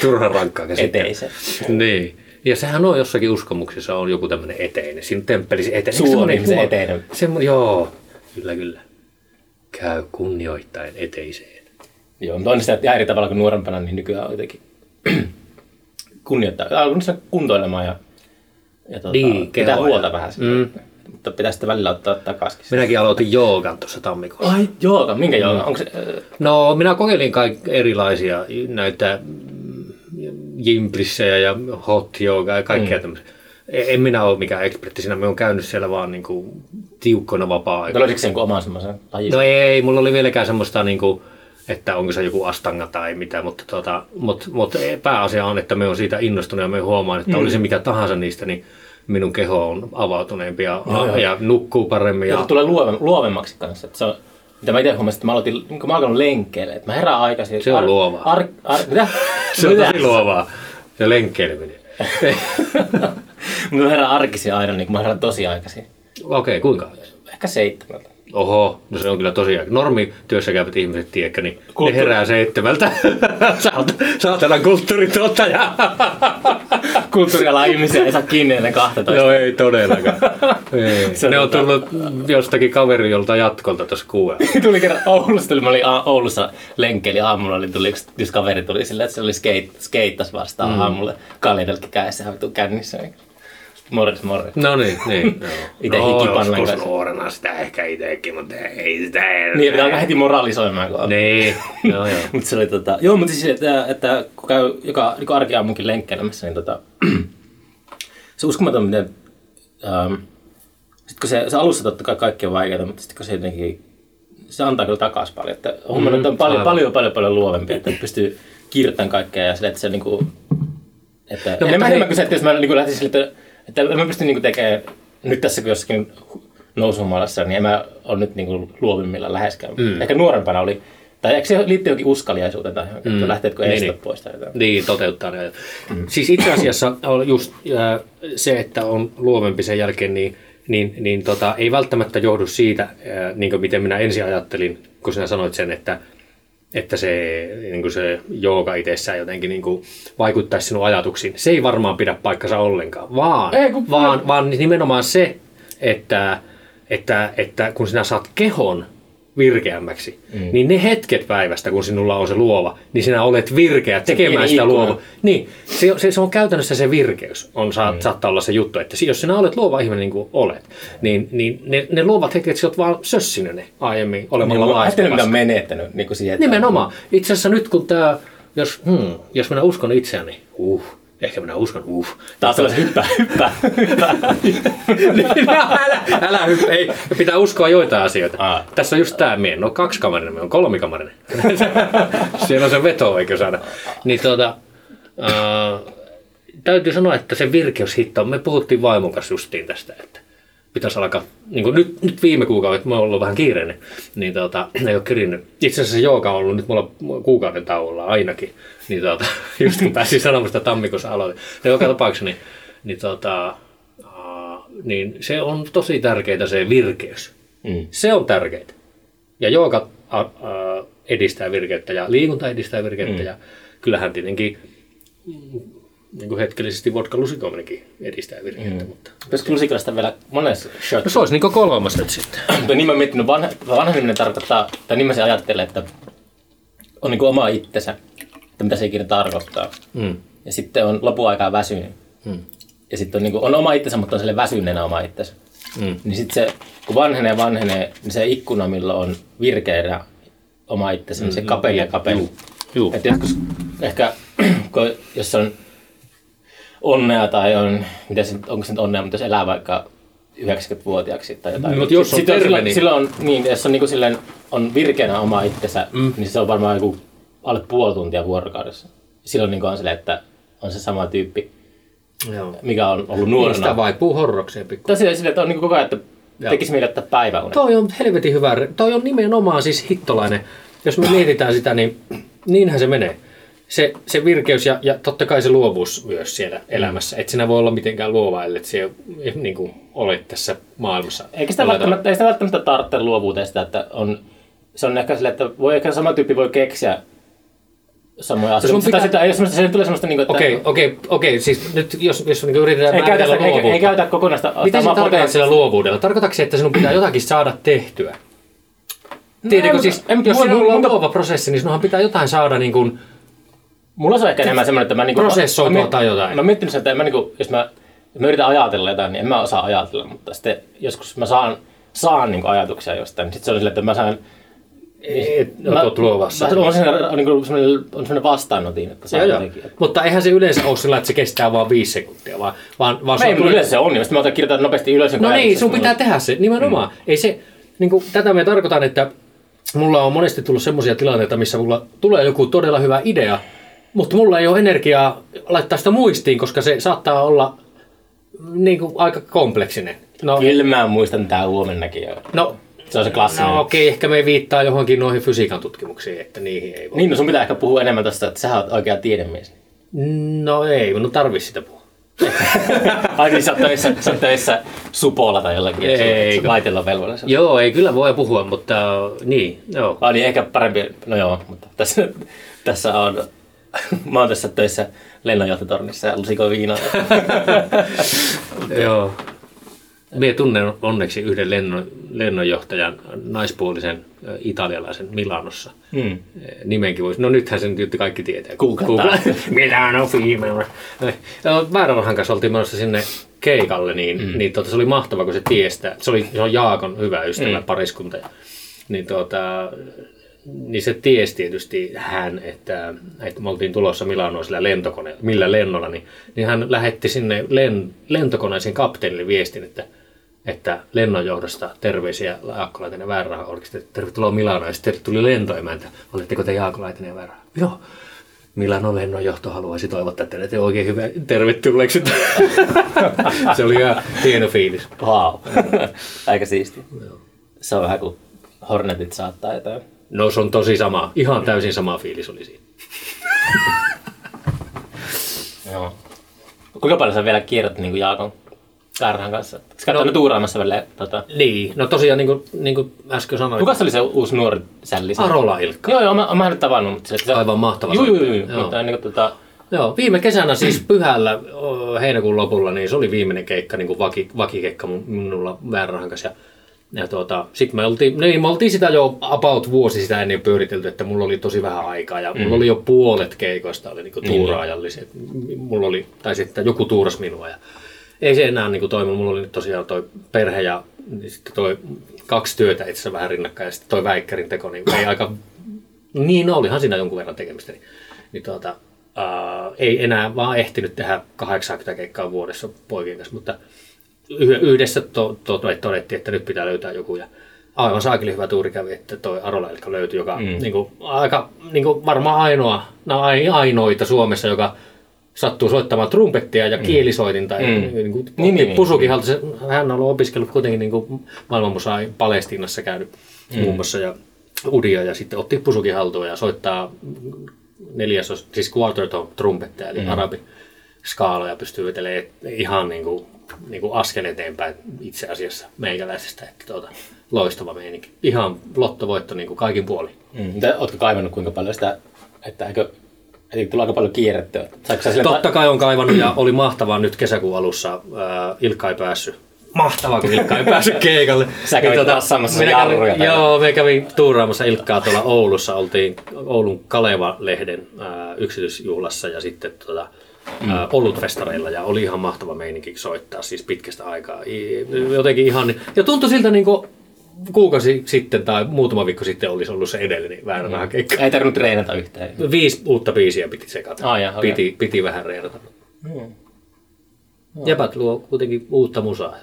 turhan rankkaa käsittää. Eteisen. Niin. Ja sehän on jossakin uskomuksessa on joku tämmöinen eteinen. Siinä temppelissä eteinen. Suu on Semmoinen ihmisen huo- eteinen. Semmo, joo, kyllä kyllä. Käy kunnioittain eteiseen. Joo, mutta on sitä ihan eri tavalla kuin nuorempana, niin nykyään on jotenkin kunnioittaa. Alkoi se kuntoilemaan ja, ja tuota, Niin, pitää huolta vähän siitä. Mm. Mutta pitää sitten välillä ottaa takaisin. Minäkin aloitin joogan tuossa tammikuussa. Ai jooga, minkä jooga? Onko se, äh, No, minä kokeilin kaik- erilaisia näitä mm, jimplissejä ja hot joogaa ja kaikkea mm. tämmöisiä. E- En minä ole mikään ekspertti siinä, minä olen käynyt siellä vaan niin kuin tiukkona vapaa-aikana. löysikö se jonkun oman semmoisen lajin? No ei, mulla oli vieläkään semmoista, niin kuin, että onko se joku astanga tai mitä, mutta, tota, mutta, mutta pääasia on, että me on siitä innostunut ja me huomaan, että mm. oli se mikä tahansa niistä, niin minun keho on avautuneempi ja, joo. ja nukkuu paremmin. Ja Ja, tulee luove, luovemmaksi kanssa. Että se on, mitä mä itse huomasin, että mä aloitin, niin kun mä alkanut lenkkeelle, että mä herään aikaisin. Se on luovaa. Ar, ar, mitä? se on Mitä? tosi luovaa, se lenkkeileminen. Mä herään arkisin aina, niin kun mä herään tosi aikaisin. Okei, okay, kuinka? Ehkä seitsemältä. Oho, no se on kyllä tosiaan. Normi työssä käyvät ihmiset, tiedätkö, niin Kulttuuri- ne herää seitsemältä. Saat- Saatana kulttuurituottaja. Kulttuurialan ihmisiä ei saa kiinni ennen 12. no ei todellakaan. Ei. Se on Ne on tota- tullut jostakin kaveri jolta jatkolta tuossa kuuella. tuli kerran Oulusta, mä olin Oulussa lenkkeili aamulla, oli tuli yksi, yksi kaveri tuli silleen, että se oli skate, skeittas vastaan mm. aamulle, kaljadelki kädessä, vitu kännissä. Morris, morris. No niin, niin. Ite no, hikipannan kanssa. nuorena sitä ehkä itsekin, mutta ei sitä Niin, pitää alkaa heti moralisoimaan. Kun Niin, joo joo. mutta se oli tota, joo, mutta siis, että, että kun käy joka niin arkiaamunkin lenkkeilemässä, niin tota, se uskomaton, miten, ähm, sit kun se, se alussa totta kai kaikki on vaikeaa, mutta sitten kun se jotenkin, se antaa kyllä takaisin paljon, että on huomannut, että on paljon, aivan. paljon, paljon, paljon luovempi, että pystyy kirjoittamaan kaikkea ja sille, että se niinku, että No, enemmän, hei- enemmän kuin se, että jos mä niinku lähtisin sille, että, että mä pystyn niinku tekemään nyt tässä kun jossakin nousumalassa, niin en mä ole nyt niinku luovimmilla läheskään. Mm. Ehkä nuorempana oli, tai eikö se liittyy jokin uskaliaisuuteen tai johonkin, mm. että lähteetkö Niin, niin. pois tai jotain. Niin, toteuttaa ne. Mm. Siis itse asiassa on just äh, se, että on luovempi sen jälkeen, niin, niin, niin tota, ei välttämättä johdu siitä, äh, niin miten minä ensin ajattelin, kun sinä sanoit sen, että että se, niin kuin se jooga itsessään jotenkin niin kuin vaikuttaisi sinun ajatuksiin. Se ei varmaan pidä paikkansa ollenkaan, vaan, Ei, kun- vaan, vaan nimenomaan se, että, että, että kun sinä saat kehon virkeämmäksi, mm. niin ne hetket päivästä, kun sinulla on se luova, niin sinä olet virkeä tekemään sitä ikkuna. luova. Niin, se, se, se on käytännössä se virkeys, on, saa, mm. saattaa olla se juttu, että jos sinä olet luova ihminen niin kuin olet, niin, niin ne, ne luovat hetket, sinä olet vaan sössinyt ne aiemmin olemalla Niin, mä ajattelin, on menettänyt. Niin kuin siihen, Nimenomaan. Itse asiassa nyt kun tämä, jos, hmm, jos minä uskon itseäni, uh, ehkä minä uskon, uh. Taas on se hyppää, hyppää, hyppää. Niin, älä, älä hyppää, ei, pitää uskoa joitain asioita. Aa. Tässä on just tämä, minä en ole kaksikamarinen, minä olen kolmikamarinen. Siellä on se veto, eikö saada. Niin tuota, äh, täytyy sanoa, että se virkeyshitto, me puhuttiin vaimon kanssa justiin tästä, että pitäisi alkaa, niin kuin nyt, nyt viime kuukaudet, mä oon ollut vähän kiireinen, niin tuota, ei ole kerinnyt. Itse asiassa jooga on ollut nyt mulla kuukauden tauolla ainakin, niin tuota, just kun pääsin sanomaan sitä tammikuussa aloitin. Ja joka tapauksessa, niin, niin, aa, niin se on tosi tärkeää se virkeys. Mm. Se on tärkeää. Ja jooga a, a, edistää virkeyttä ja liikunta edistää virkeyttä mm. ja kyllähän tietenkin niin kuin hetkellisesti vodka lusikoiminenkin edistää virkeyttä. Mm. Mutta... Pitäisikö lusikalasta vielä monessa shot? No se olisi niin kolmas nyt sitten. Mutta niin mä oon miettinyt, vanha, vanheneminen tarkoittaa, tai niin mä se ajattelen, että on niin kuin oma itsensä, että mitä se ikinä tarkoittaa. Mm. Ja sitten on lopun aikaa väsynyt. Mm. Ja sitten on, niin kuin, on oma itsensä, mutta on sille väsyneenä oma itsensä. Mm. Niin sitten se, kun vanhenee vanhenee, niin se ikkuna, milloin on virkeänä oma itsensä, niin se kapeli ja kapeli. Juu. Juu. Että joskus ehkä, kun, jos on onnea tai on, mitä se, onko se nyt onnea, mutta jos elää vaikka 90-vuotiaaksi tai jotain. Mutta jos on terve, silloin, niin- silloin on, niin, jos on, niin kuin silleen, on virkeänä oma itsensä, mm. niin se on varmaan joku alle puoli tuntia vuorokaudessa. Silloin niin kuin on silleen, että on se sama tyyppi, Joo. mikä on ollut Niin nuorena. sitä vaipuu horrokseen pikku. Tosiaan silleen, että on niin koko ajan, että Joo. tekisi mieli ottaa päiväunet. Toi on helvetin hyvä. Toi on nimenomaan siis hittolainen. Jos me mietitään sitä, niin niinhän se menee. Se, se virkeys ja, ja totta kai se luovuus myös siellä elämässä. Et sinä voi olla mitenkään luova, ellei se niin kuin, ole tässä maailmassa. Eikä sitä, Jollain välttämättä, ei sitä välttämättä tarvitse luovuuteen sitä, että on, se on ehkä silleen, että voi ehkä sama tyyppi voi keksiä samoja asioita. Mutta sitä, pitää- sitä, ei semmoista, se tulee semmoista, niin kuin, että Okei, okei, okei. Siis nyt jos, jos niin yritetään ei, käytä, määritellä ei, ei, luovuutta. käytä kokonaista Mitä sinä tarkoitat sillä luovuudella? Tarkoitatko se, että sinun pitää jotakin saada tehtyä? Tiedätkö ei, siis, mutta jos sinulla on luova prosessi, niin sinunhan pitää jotain saada niin kuin, Mulla se on ehkä enemmän semmoinen, että mä niinku... Prosessoitua mä, tai jotain. Mä sen, että mä niinku, jos mä, jos mä yritän ajatella jotain, niin en mä osaa ajatella, mutta sitten joskus mä saan, saan niinku ajatuksia jostain, niin sitten se on silleen, että mä saan... et, olet luovassa. Mä, on, se, on, niinku semmoinen, on semmoinen vastaanotin, että saa Joo, jotenkin. Mutta eihän se yleensä ole sillä, että se kestää vain viisi sekuntia, vaan, vaan, vaan Mä se ei, yleensä se on, niin sitten mä otan kirjoittaa nopeasti ylös. No niin, sun pitää tehdä se, nimenomaan. Mm. Ei se, niin kuin, tätä me tarkoitan, että mulla on monesti tullut semmoisia tilanteita, missä mulla tulee joku todella hyvä idea, mutta mulla ei ole energiaa laittaa sitä muistiin, koska se saattaa olla niin kuin, aika kompleksinen. No, Kyllä mä muistan tää huomennakin jo. no, Se on se klassinen. no okei, ehkä me viittaa johonkin noihin fysiikan tutkimuksiin, että niihin ei voi. Niin, no sun pitää ehkä puhua enemmän tästä, että sä oot oikea tiedemies. No ei, minun tarvitse sitä puhua. Ai niin, sä oot töissä, sä oot töissä supolla tai jollakin. Ei, Laitella on velvollisuus. Joo, ei kyllä voi puhua, mutta niin, joo. Ah, niin ehkä parempi, no joo, mutta tässä, tässä on, mä oon tässä töissä lennonjohtotornissa ja lusikoin viinaa. Joo. Mie tunnen onneksi yhden lennon, lennonjohtajan, naispuolisen italialaisen Milanossa. Mm. Eh, Nimenkin voisi. No nythän sen tietysti kaikki tietää. Googlettaa. Milano female. Määrärahan kanssa oltiin menossa sinne keikalle, niin, mm. niin tuota, se oli mahtava, kun se tiestä. Se, oli, se on Jaakon hyvä ystävä, mm. pariskunta. Niin, tuota, niin se tiesi tietysti hän, että, että me oltiin tulossa Milanoon sillä lentokoneella, millä lennolla, niin, niin hän lähetti sinne len, lentokoneeseen kapteenille viestin, että, että lennonjohdosta terveisiä Jaakko ja Väärä että tervetuloa Milanoon, ja sitten tuli lentoemäntä, oletteko te Jaakko Laitinen ja Väärä? Joo. Milanon lennonjohto haluaisi toivottaa teille te oikein hyvä tervetulleeksi. se oli ihan hieno fiilis. Wow. Aika siisti. Se on vähän kuin Hornetit saattaa jotain. No se on tosi sama, ihan täysin sama fiilis oli siinä. Joo. Kuinka paljon sä vielä kierrät niin kuin Jaakon Karhan kanssa. Sä katsoit no. tuuraamassa välillä. Tota. Niin, no tosiaan niin kuin, niin kuin äsken sanoin. Kuka se oli se uusi nuori sälli? Arola Ilkka. Joo, joo, mä, mä hänet tavannut. Mutta se, Aivan mahtava. Joo, joo, joo. Mutta, niin kuin, tota, Joo, viime kesänä siis pyhällä heinäkuun lopulla, niin se oli viimeinen keikka, niin kuin vaki, vakikeikka minulla Vääränrahan kanssa. Ja, ja tuota, sit me oltiin, niin me oltiin sitä jo about vuosi sitä ennen pyöritelty, että mulla oli tosi vähän aikaa ja mulla oli jo puolet keikoista oli niinku tuuraajallisia. Mulla oli, tai sitten joku tuuras minua ja ei se enää niinku toiminut. Mulla oli nyt tosiaan toi perhe ja niin sitten toi kaksi työtä itse asiassa vähän rinnakkain ja sitten toi väikkärin teko, niin ei aika niin, no olihan siinä jonkun verran tekemistä. Niin, niin tuota, ää, ei enää vaan ehtinyt tehdä 80 keikkaa vuodessa poikien kanssa, mutta yhdessä to, to, to, todettiin, että nyt pitää löytää joku. Ja aivan saakeli hyvä tuuri kävi, että toi Arola Ilkka löytyi, joka mm. niin kuin, aika niin kuin varmaan ainoa, no ai- ainoita Suomessa, joka sattuu soittamaan trumpettia ja kielisoitinta. Mm. Niin kuin, Niin, niin, niin, pusukin niin. Hän on ollut opiskellut kuitenkin niin kuin maailmanmusaa Palestiinassa käynyt mm. muun muassa ja Udia ja sitten otti pusukin haltuun ja soittaa neljäsos, siis quarter tone trumpetteja, eli mm. arabi skaaloja pystyy vetelemään ihan niin kuin, niin kuin askel eteenpäin itse asiassa meikäläisestä, että tuota, loistava meininki. Ihan lottovoitto niin kuin kaikin puolin. mm, ootko kaivannut kuinka paljon sitä, että eikö, eli tulee aika paljon kierrettyä. Totta kai on kaivannut ja oli mahtavaa nyt kesäkuun alussa. Ää, Ilkka ei päässyt. Mahtavaa, kun Ilkka ei päässyt keikalle. Sä kävit Niin rassaamassa minä jarruja kävin, täällä. Joo, me kävin tuuraamassa Ilkkaa tuolla Oulussa. Oltiin Oulun Kaleva-lehden ää, yksityisjuhlassa ja sitten tuota, ää, olutfestareilla ja oli ihan mahtava meininki soittaa siis pitkästä aikaa. I- Jotenkin ihan, ja tuntui siltä niin kuin kuukausi sitten tai muutama viikko sitten olisi ollut se edellinen väärä mm. keikka. Ei tarvinnut treenata yhtään. Viisi uutta biisiä piti sekata. Ah, jaa, okei. piti, piti vähän reerata. Jäpät luo kuitenkin uutta musaa.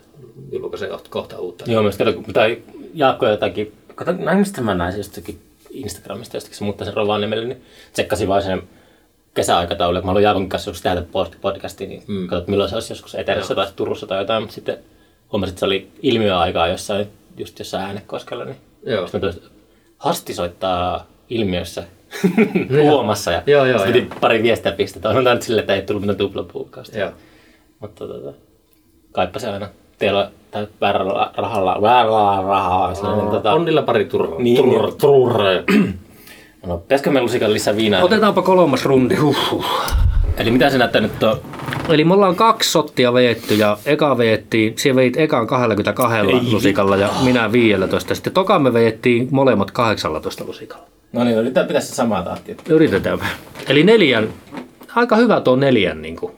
Julkaisee kohta- kohta uutta. Joo, myös kato, kun tai Jaakko jotakin, kato, näin mistä mä näin se jostakin Instagramista, jostakin se muuttaa sen Rovaniemelle, niin tsekkasin vaan sen kesäaikataulu, kun mä haluan Jaakon kanssa joskus tehdä pod- podcastia, niin mm. katsot milloin se olisi joskus Eterässä tai Turussa tai jotain, mutta sitten huomasin, että se oli ilmiöaikaa jossain, just jossain äänekoskella, niin Joo. sitten mä tulin, Hasti soittaa ilmiössä huomassa ja Joo, joo, sitten piti pari viestiä pistää. On nyt silleen, että ei tullut mitään tuplapuukausta. Joo. Mutta tota, kaipa se aina teillä tai väärällä rahalla, väärällä rahaa. Sellainen, tota, On niillä pari turvaa. Niin, Turr, niin. No, pitäisikö me lusikan lisää viinaa? Otetaanpa kolmas rundi. Huhhuh. Eli mitä se näyttää nyt tuo? Eli me ollaan kaksi sottia veetty ja eka veettiin, siellä veit ekan 22 Ei lusikalla ja minä 15. Sitten toka me veettiin molemmat 18 lusikalla. No niin, nyt pitäisi se samaa tahtia. Yritetäänpä. Eli neljän, aika hyvä tuo neljän niin kuin,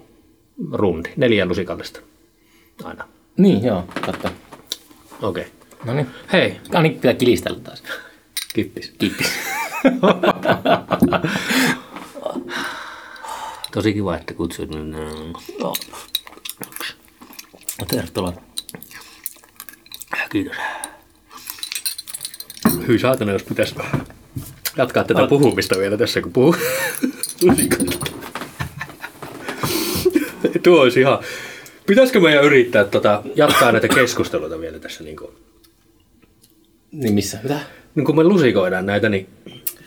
rundi, neljän lusikallista. Aina. Niin, joo, totta. Okei. Okay. No niin. Hei, niin, pitää kilistellä taas. kippis. Kippis. Tosi kiva, että kutsuit. Joo. Tervetuloa. Kiitos. Hyi saatana, jos pitäisi jatkaa tätä puhumista vielä tässä, kun puhuu. Tuo olisi ihan... Pitäisikö meidän yrittää tota, jatkaa näitä keskusteluita vielä tässä? Niin kuin, Niin missä? Mitä? Niin kun me lusikoidaan näitä, niin,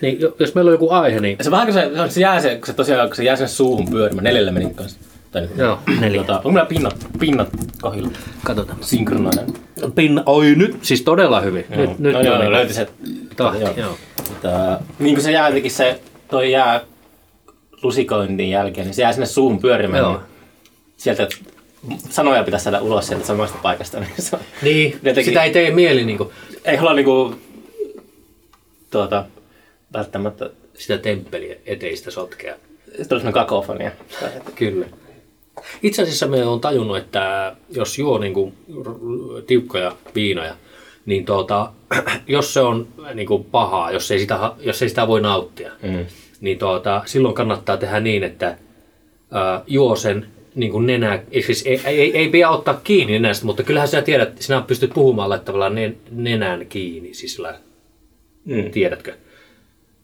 niin jo- jos meillä on joku aihe, niin... Se vähän kun se, se jää se, kun se tosiaan, kun se jää sinne suuhun pyörimään neljällä minuutin kanssa. Tai niin, Joo, neljä. Tota, onko meillä pinnat, pinnat kohdilla? Katsotaan. Synkronoinen. Pinna, oi nyt, siis todella hyvin. Joo. Nyt, nyt no, joo, niin löytyi se tahti, joo. joo. Tota, niin kuin se jää jotenkin se, toi jää lusikoinnin jälkeen, niin se jää sinne suuhun pyörimään. Joo. Niin sieltä sanoja pitäisi saada ulos sieltä samasta paikasta. Niin se, on- Niin, Jotenkin- sitä ei tee mieli niin kuin, ei halua niinku, tuota, välttämättä, sitä temppeliä eteistä sotkea. tulee semmoinen kakofonia. Kyllä. Itse asiassa me on tajunnut, että jos juo niin kuin tiukkoja viinoja, niin tuota, jos se on niin kuin pahaa, jos ei, sitä, jos ei sitä voi nauttia, Mm. niin tuota, silloin kannattaa tehdä niin, että ää, juo sen niin kuin nenä, ei, siis ei, ei, ei pidä ottaa kiinni nenästä, mutta kyllähän sinä tiedät, sinä pystyt puhumaan laittamalla nen, nenän kiinni, siis sillä, Mm. tiedätkö?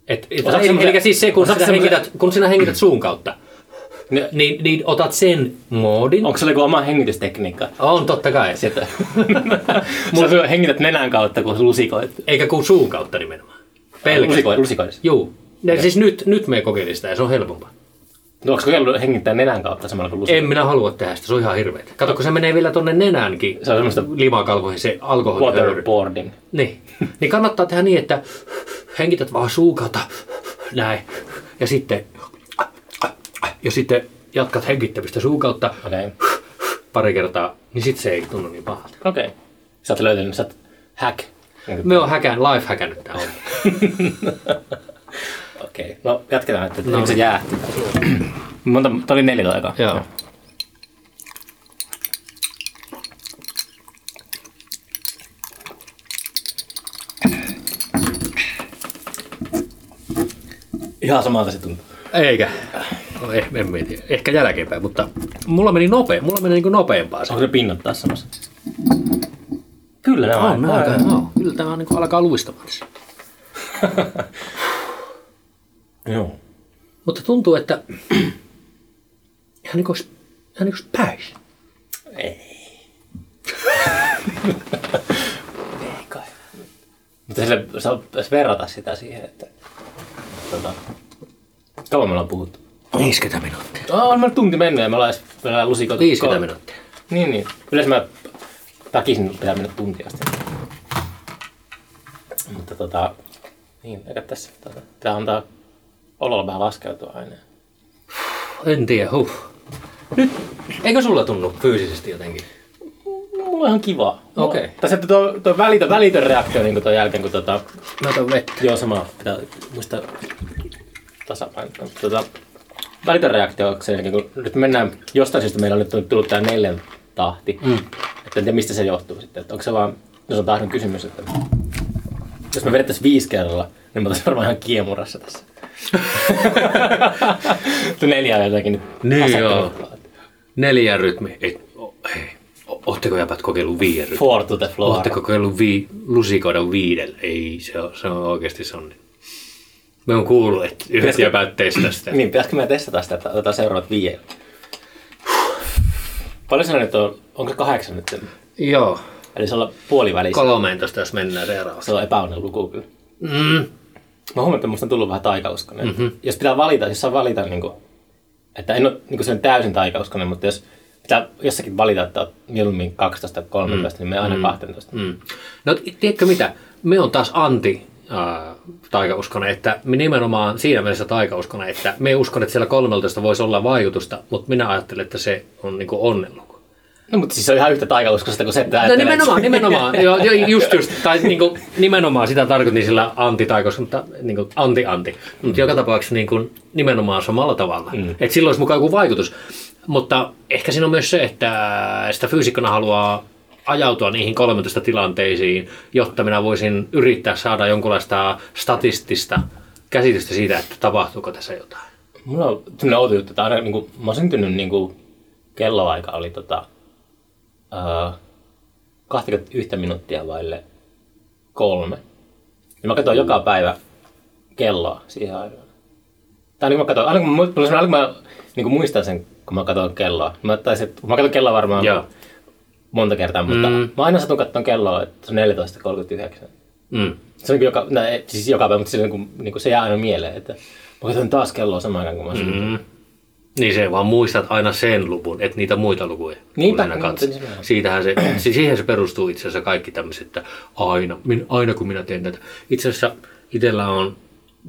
Et, et, eli, eli siis se, kun sinä, semmoisen- hengität, kun sinä hengität suun kautta, Ne- niin, niin otat sen moodin. Onko se joku oma hengitystekniikka? On totta kai. Sieltä. Sä hengität nenän kautta, kun lusikoit. Eikä kuin suun kautta nimenomaan. Lusiko- lusikoidessa? Juu. Ja siis nyt, nyt me kokeilin sitä ja se on helpompaa. No, onko kokeillut hengittää nenän kautta samalla kuin lusikalla? En minä halua tehdä sitä, se on ihan hirveetä. Kato, kun se menee vielä tonne nenäänkin Se on semmoista limakalvoihin se alkoholi. waterboarding. Niin. niin kannattaa tehdä niin, että hengität vaan suu kautta näin. Ja sitten, ja sitten jatkat hengittämistä suun kautta Okei. pari kertaa, niin sitten se ei tunnu niin pahalta. Okei. Sä oot löytänyt, sä oot hack. Me on häkään, live häkännyt tää homma. Okei. No jatketaan, että No. se jää. Monta, tää oli neljä aikaa. Joo. Ihan samalta se tuntuu. Eikä. No, eh, en tiedä. Ehkä jälkeenpäin, mutta mulla meni nopea. Mulla meni niin nopeampaa se. Onko se pinnat taas samassa? Kyllä ne on. Joo. Kyllä tämä niin alkaa luistamaan tässä. Joo. Mutta tuntuu, että ihan niin olisi, ihan niin päissä. Ei kai. Mutta sille, saa verrata sitä siihen, että tota, kauan me ollaan puhuttu. 50 minuuttia. Oh, on meillä tunti mennyt ja me ollaan edes vielä lusikoitu. 50 ko- minuuttia. Niin, niin. Yleensä mä takisin, että pitää mennä tuntia asti. Mutta tota, niin, eikä tässä. Tota, pitää antaa ololla vähän laskeutua aina. En tiedä, huh. Nyt, eikö sulla tunnu fyysisesti jotenkin? Mulla on ihan kiva. Okei. Tai sitten tuo, tuo välitön, välitön reaktio niin tuon jälkeen, kun tota, Mä otan vettä. Joo, sama. Pitää muistaa tasapainottaa. Tota, välitön reaktio on sen jälkeen, kun nyt mennään, jostain syystä meillä on nyt tullut tämä neljän tahti. Mm. Että en tiedä, mistä se johtuu sitten. Että onko se vaan, jos on tahdon kysymys, että jos me vedettäisiin viisi kerralla, niin mä olisin varmaan ihan kiemurassa tässä. Neljä on jotenkin nyt Niin asettanut. Neljä rytmi. Ei, o, hei. Ootteko jäpät kokeillut viiden rytmi? Four to the floor. Ootteko kokeillut vi, lusikoida viidellä? Ei, se on, se on oikeasti se on. Me on kuullut, että yhdet jäpät testaa sitä. Niin, pitäisikö me testata sitä, että otetaan seuraavat viie? Paljon se nyt on? Onko se kahdeksan nyt? Joo. Eli se on puolivälissä. 13, jos mennään seuraavaksi. Se on epäonnen luku kyllä. Mm. Mä huomaan, että musta on tullut vähän taikauskonen. Mm-hmm. Jos pitää valita, jos saa valita, niin kuin, että en ole niin kuin täysin taikauskonen, mutta jos pitää jossakin valita, että oot mieluummin 12 tai 13, mm. niin me aina 12. Mm. Mm. No tiedätkö mitä? Me on taas anti äh, taikauskonen, että me nimenomaan siinä mielessä taikauskonen, että me uskon, että siellä 13 voisi olla vaikutusta, mutta minä ajattelen, että se on niin onnenluku. No, mutta siis se on ihan yhtä taikauskosta kuin se, että No nimenomaan, nimenomaan. Joo, just, just. Tai niin kuin, nimenomaan sitä tarkoitin sillä anti mutta niin kuin, anti-anti. Mutta joka tapauksessa niin kuin, nimenomaan samalla tavalla. Mm. Että silloin olisi mukaan joku vaikutus. Mutta ehkä siinä on myös se, että sitä fyysikkona haluaa ajautua niihin 13 tilanteisiin, jotta minä voisin yrittää saada jonkunlaista statistista käsitystä siitä, että tapahtuuko tässä jotain. Mulla on sellainen outo juttu, että aina niin kuin, mä oon syntynyt niin kuin, kelloaika oli tota, uh, 21 minuuttia vaille kolme. Ja mä katsoin joka päivä kelloa siihen aikaan. Tai niin mä katsoin, aina kun mä, aina kun mä niin kuin muistan sen, kun mä katsoin kelloa. Mä, taisin, että, mä katson kelloa varmaan Joo. monta kertaa, mutta Mm. mä aina satun katsomaan kelloa, että se on 14.39. Mm. Se on niin joka, no, siis joka päivä, mutta se, niin kuin, niin kuin se jää aina mieleen, että mä katson taas kelloa samaan aikaan, kun mä syntynyt. Niin se vaan muistat aina sen luvun, et niitä muita lukuja. Niinpä, niin, katsot. niin. Siitähän se, si- siihen se perustuu itse asiassa kaikki tämmöiset, että aina, min, aina kun minä teen tätä. Itse asiassa itsellä on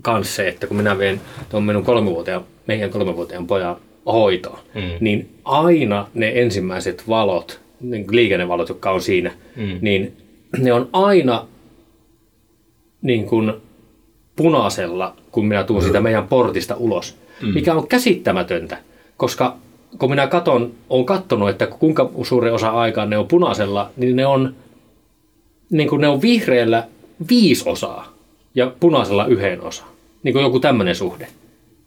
kans se, että kun minä vien tuon minun kolmevuotiaan, meidän kolmevuotiaan pojan hoitoon, mm. niin aina ne ensimmäiset valot, niin liikennevalot, jotka on siinä, mm. niin ne on aina niin kuin punaisella, kun minä tuun siitä meidän portista ulos. Mikä on käsittämätöntä, koska kun minä katon, olen katsonut, että kuinka suuri osa aikaa ne on punaisella, niin ne on, niin kuin ne on vihreällä viisi osaa ja punaisella yhden osa. Niin kuin joku tämmöinen suhde,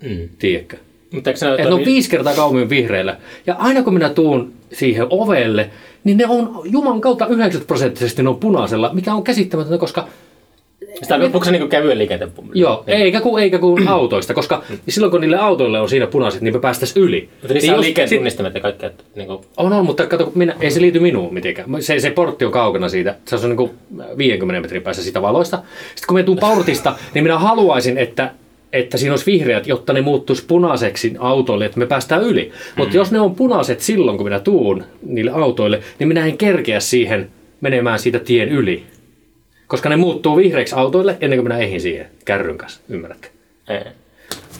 Mm. tiedätkö? Mutta eikö Että ne on viisi kertaa kauemmin vihreällä. Ja aina kun minä tuun siihen ovelle, niin ne on Juman kautta 90 prosenttisesti ne on punaisella, mikä on käsittämätöntä, koska Sitä onko se niinku kevyen liikenteen? Joo, eikä kuin, eikä kuin autoista, koska silloin kun niille autoille on siinä punaiset, niin me päästäisiin yli. Mutta niissä Niin on sit- tunnistamat ja kaikkea. Että, niinku, On, on, mutta kato, kun minä, ei se liity minuun mitenkään. Se, se portti on kaukana siitä. Se on niin kuin 50 metrin päässä siitä valoista. Sitten kun me tuun portista, niin minä haluaisin, että että siinä olisi vihreät, jotta ne muuttuisi punaiseksi autoille, että me päästään yli. Mm. Mutta jos ne on punaiset silloin, kun minä tuun niille autoille, niin minä en kerkeä siihen menemään siitä tien yli. Koska ne muuttuu vihreiksi autoille ennen kuin minä ehin siihen kärryn kanssa, ymmärrätkö? Ei.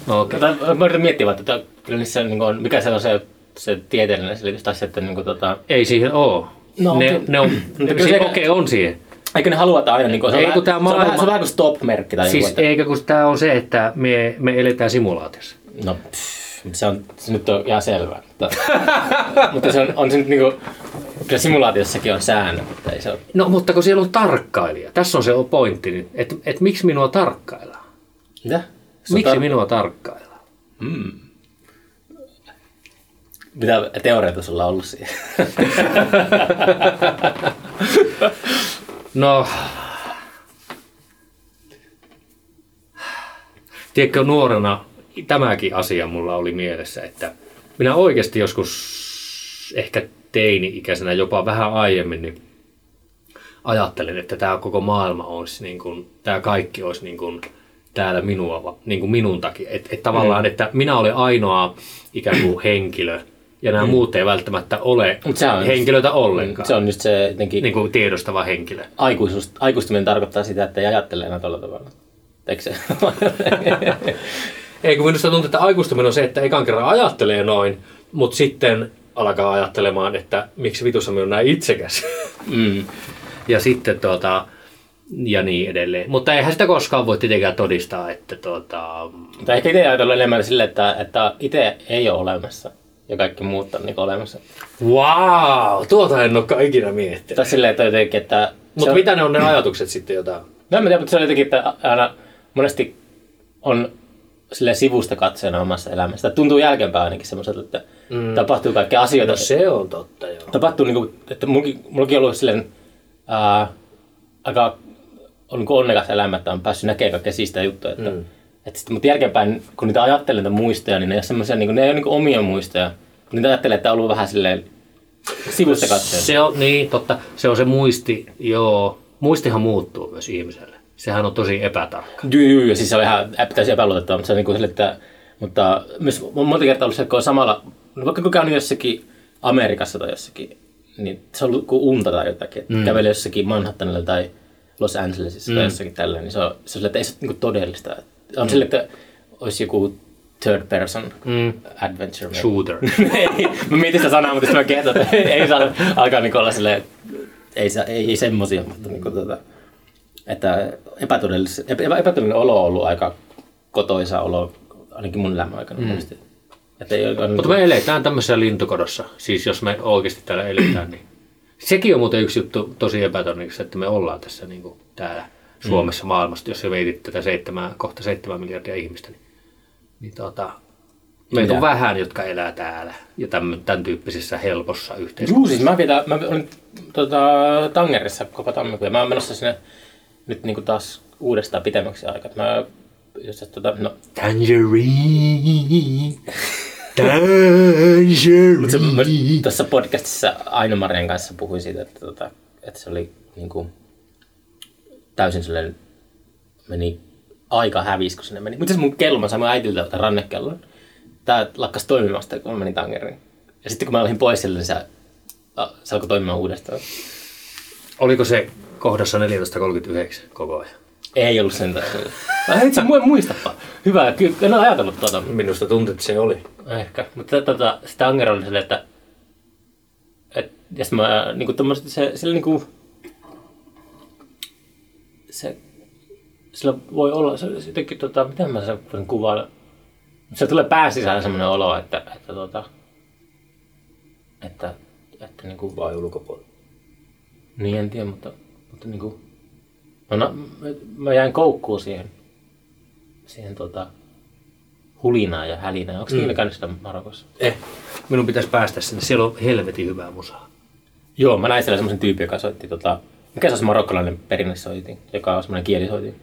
No, okay. Tota, Mä yritän miettiä että kyllä niissä niin on, mikä se on se, se tieteellinen selitys, tai se, että niin kuin, tota, Ei siihen oo. No, ne, okei. ne on, okei, on siihen. eikö ne halua, että aina niin kuin, se, on Ei, vähän, kun tää se, on vähän, se on vähän kuin stop-merkki tai Siis joku, että, eikä kun tämä on se, että me, me eletään simulaatiossa. No, pff, se, on, se nyt on ihan selvää. Mutta, mutta se on, on se nyt niinku, kyllä simulaatiossakin on säännöt, että ei se ole. No mutta kun siellä on tarkkailija, tässä on se pointti nyt, että, että miksi minua tarkkaillaan? Mitä? On Miksi tar- minua tarkkaillaan? Mitä teoreita sulla on ollut siihen? No, tiedätkö nuorena tämäkin asia mulla oli mielessä, että minä oikeasti joskus ehkä teini-ikäisenä jopa vähän aiemmin niin ajattelin, että tämä koko maailma olisi niin kuin, tämä kaikki olisi niin kuin täällä minua, niin kuin minun takia. Että et tavallaan, että minä olen ainoa ikään kuin henkilö ja nämä muut ei välttämättä ole Mut se on- henkilöitä ollenkaan. Se on just se jotenkin, niin kuin tiedostava henkilö. aikuisuus, aikuistuminen tarkoittaa sitä, että ei ajattele enää tuolla tavalla. Eikö se? Ei kun minusta tuntuu, että aikuistuminen on se, että ekan kerran ajattelee noin, mutta sitten alkaa ajattelemaan, että miksi vitussa minä on näin itsekäs. mm. ja sitten tuota, ja niin edelleen. Mutta eihän sitä koskaan voi tietenkään todistaa, että tuota, Tai ehkä itse ajatellut enemmän sille, että, että itse ei ole olemassa ja kaikki muut on niin olemassa. wow, tuota en olekaan ikinä miettinyt. Tai silleen, että jotenkin, että... Mutta on- mitä ne on ne ajatukset sitten jotain? No en mä tiedä, mutta se on jotenkin, että aina monesti on sille sivusta katseena omassa elämässä. Tuntuu jälkeenpäin ainakin semmoiselta, että mm. tapahtuu kaikkea asioita. No se on totta, joo. Tapahtuu, niin kuin, että mullakin, mullakin on ollut silleen, ää, aika on niin onnekas elämä, että on päässyt näkemään kaikkea siistää juttuja. Että, mm. että sitten, mutta jälkeenpäin, kun niitä ajattelen niitä muistoja, niin ne ei ole semmoisia, niin kuin, ne ei ole niin omia muistoja. Kun niitä ajattelee, että on ollut vähän silleen sivusta katseena. Se on, niin, totta. Se on se muisti, joo. Muistihan muuttuu myös ihmiselle. Sehän on tosi epätarkka. Joo, joo, ja siis se on ihan täysin epäluotettava, mutta se on niin kuin sille, että, mutta myös on monta kertaa ollut se, että kun on samalla, no vaikka kun käynyt jossakin Amerikassa tai jossakin, niin se on ollut kuin unta tai jotakin, että mm. kävelee jossakin Manhattanilla tai Los Angelesissa mm. tai jossakin tällä, niin se on, se on sille, että ei se ole niin todellista. On mm. sille, että olisi joku third person mm. adventure. Shooter. ei, mä mietin sitä sanaa, mutta sitten mä kerton, että ei saa alkaa niin olla silleen, ei, ei, ei semmosia, mutta niin kuin, tota, että epätodellis, epä, epätodellinen olo on ollut aika kotoisa olo, ainakin mun elämän aikana. Mm. Että ei ole, Mutta me eletään tämmöisessä lintukodossa, siis jos me oikeasti täällä eletään, niin sekin on muuten yksi juttu tosi epätodennäköistä, että me ollaan tässä niin kuin täällä Suomessa maailmasta, jos veitit tätä seitsemää, kohta seitsemän miljardia ihmistä, niin, niin tota, meitä on vähän, jotka elää täällä ja tämän, tämän tyyppisessä helpossa yhteiskunnassa. Juu, siis mä, vielä, mä olin tota, Tangerissa koko tammikuun ja mä oon menossa sinne nyt niin kuin taas uudestaan pitemmäksi aikaa. Mä, jos, et, tota, no, Tangerine, Mutta se, mä tangerine. tuossa podcastissa Aino Marian kanssa puhuin siitä, että, tota, että se oli niin kuin, täysin silleen, meni aika hävis, kun sinne meni. Mutta mun kello, mä sain mun äitiltä tämän rannekellon. Tää lakkas toimimasta, kun mä menin tangeriin. Ja sitten kun mä olin pois sille, niin se, se alkoi toimimaan uudestaan. Oliko se kohdassa 14.39 koko ajan? Ei ollut sen takia. Ai itse mu- muistapa. Hyvä, kyllä en ole ajatellut tuota. Minusta tuntuu, että se oli. Ehkä. Mutta tota, sitä Anger oli silleen, että et, ja sit mä niinku tommoset, se, sillä niinku se, sillä voi olla, se, jotenkin tota, miten mä sen voin kuvailla, se tulee pään sisään semmoinen olo, että, että tota, että, että niinku, Vai ulkopuolella? niin en tiedä, mutta, mutta niinku, no, no, mä, mä jäin koukkuun siihen, siihen tota, hulinaan ja hälinään. Onko mm. niillä käynyt sitä Marokossa? Eh, minun pitäisi päästä sinne. Siellä on helvetin hyvää musaa. Joo, mä näin siellä semmoisen tyypin, joka soitti tota, mikä se on se marokkalainen perinnesoitin, joka on semmoinen kielisoitin.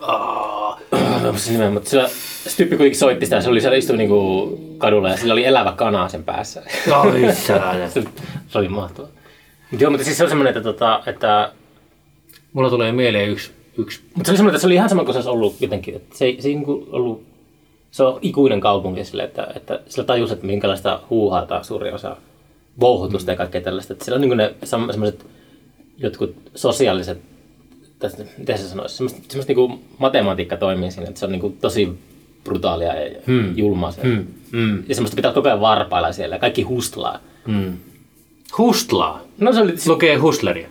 Se nimen, mutta sillä, se tyyppi kuitenkin soitti sitä, se oli siellä istui niinku kadulla ja sillä oli elävä kana sen päässä. säädä. se, se oli mahtavaa. Joo, mutta siis se on semmoinen, että, tota, että Mulla tulee mieleen yksi yksi. Mutta se oli semmoinen, että se oli ihan sama kuin se olisi ollut jotenkin, että se se ei niinku ollut, se on ikuinen kaupunki sille, että, että sillä tajus, että minkälaista huuhaata suuri osa vouhutusta ja kaikkea tällaista. Että siellä on niin ne semmoiset jotkut sosiaaliset, tästä, miten se sanoisi, semmoista, semmoista niin matematiikka toimii siinä, että se on niin tosi brutaalia ja hmm. julmaa. Hmm. Hmm. Ja semmoista pitää koko ajan varpailla siellä ja kaikki hustlaa. Hmm. Hustlaa? No se oli, Lukee hustleria.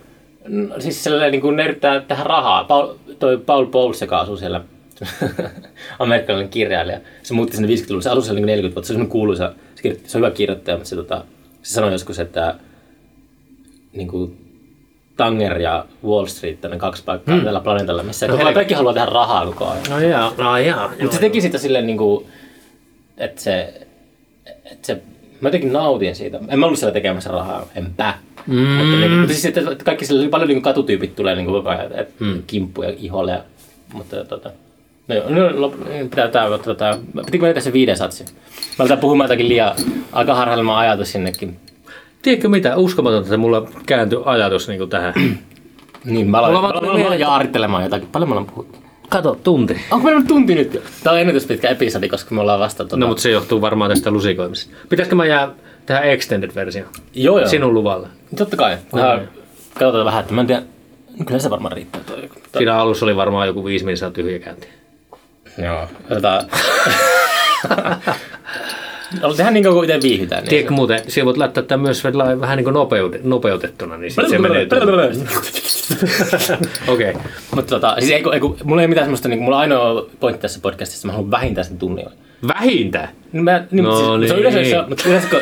No, siis sellainen, niin kuin ne yrittää tehdä rahaa. Paul, toi Paul Bowles, joka asuu siellä, amerikkalainen kirjailija, se muutti sinne 50-luvulla, se asui siellä niin 40 vuotta, se on semmoinen kuuluisa, se, kirjoitti, se on hyvä kirjoittaja, mutta se, tota, se sanoi joskus, että niin kuin, Tanger ja Wall Street, ne kaksi paikkaa hmm. tällä planeetalla, missä no, kaikki, kaikki haluaa tehdä rahaa koko ajan. No jaa, no jaa. Mutta se teki sitä silleen, niin kuin, että se, että se Mä jotenkin nautin siitä. En mä ollut siellä tekemässä rahaa, enpä. Mm. Mutta, niin, mutta siis, että kaikki sillä paljon niin katutyypit tulee niin koko ajan, että mm. kimppuja iholle. Ja, mutta tota, no joo, no, pitää tää, tota, pitikö mä se viiden satsi? Mä aletaan puhumaan jotakin liian, aika harhailemaan ajatus sinnekin. Tiedätkö mitä, uskomatonta, että mulla kääntyi ajatus niin tähän. niin, mä aloin, mä aloin, mä aloin jaarittelemaan jotakin. Paljon me ollaan puhuttu. Kato, tunti. Onko meillä tunti nyt jo? Tämä on ennätys pitkä episodi, koska me ollaan vasta... Tuota... No, mutta se johtuu varmaan tästä lusikoimisesta. Pitäisikö mä jää tähän extended-versio? Joo, joo. Sinun luvalla. Totta kai. No, katsotaan vähän, että mä en tiedä... No, kyllä se varmaan riittää toi. Siinä alussa oli varmaan joku viisi minuuttia tyhjä käynti. Joo. Jota... No, tehdään niin kuin itse viihdytään. Niin Tiedätkö muuten, siellä voit laittaa tämän myös vähän niin kuin nopeutettuna, niin sitten se menee... Okei. Okay. Mutta tota, siis ei, ei, mulla ei mitään semmoista, niin mulla ainoa pointti tässä podcastissa, mä haluan vähintään sen tunnin. Vähintään? Niin mä, niin, no siis, niin. Se on yleensä, niin. mutta yleensä, kun,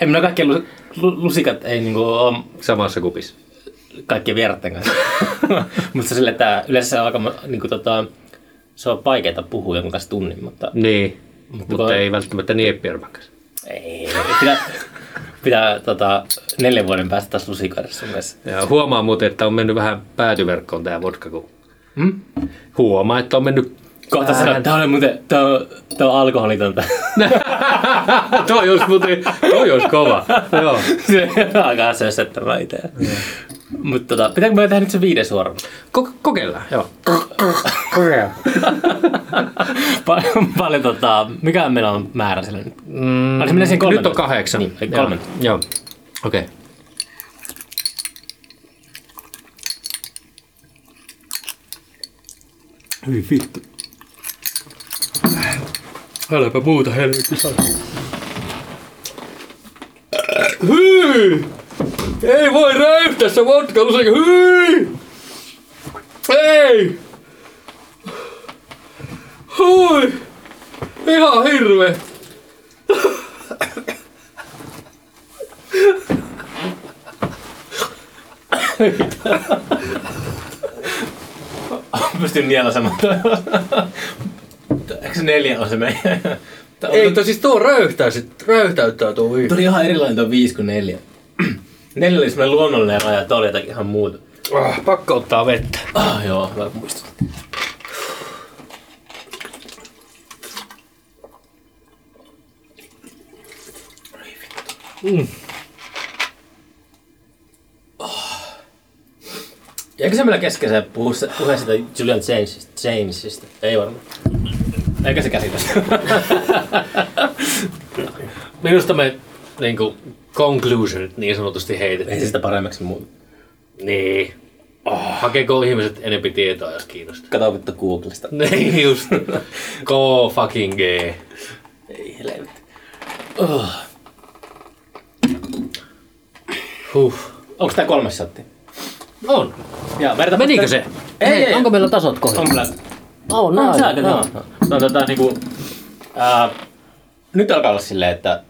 ei minä kaikki lusikat ei niinku ole... Samassa kupissa. Kaikkien vieraiden kanssa. mutta sille, että yleensä se on aika, niin kuin, tota, se on vaikeaa puhua jonkun kanssa tunnin, mutta... Niin, mutta, mutta ei välttämättä Nieppierman kanssa. Ei, pitää, pitää tota, neljän vuoden päästä taas sun kanssa. Ja huomaa muuten, että on mennyt vähän päätyverkkoon tämä vodka, kun hmm? huomaa, että on mennyt Kohta sanoa, että tämä on muuten, tämä on, tämä on alkoholitonta. toi olisi muuten, toi olisi kova. Joo. Se alkaa sössettämään itse. Mutta tota, pitääkö me tehdä nyt se viides suoraan? Ko- kokeillaan, joo. Kokeillaan. paljon, paljon tota, mikä meillä on määrä sillä nyt? Mm, nyt on kahdeksan. Niin, eli kolme. Joo, okei. Okay. Hyi vittu. Äläpä muuta helvetti saa. Hyi! Ei voi räyhtää se vodka. Hyi! Ei! Hui! Ihan hirve! Pystyn nielasemaan. Eikö neljä on se meidän? Ei, mutta siis tuo röyhtää, sit, röyhtäyttää tuo viisi. Tuo oli ihan erilainen tuo viisi kuin neljä. neljä oli semmoinen luonnollinen raja, tuo oli jotakin ihan muuta. Ah, pakko ottaa vettä. Ah, joo, hyvä muistut. Mm. Oh. Jäikö se meillä kesken se puhua, puhua sitä Julian Jamesista? Jamesista? Ei varmaan. Eikä se käsitä. Minusta me niin kuin, conclusionit niin sanotusti heitettiin. Ei se sitä paremmaksi muuta. Niin. Oh. Hakeeko ihmiset enempi tietoa, jos kiinnostaa? Kato vittu Googlesta. Niin just. Go fucking G. Ei helvetti. Oh. Huh. Onko tää kolmas shatti? On. Ja, Menikö se? Ei, ei, onko meillä tasot kohdalla? On Oh, näin. No, no. no, tota, niinku, ää, nyt alkaa olla silleen, että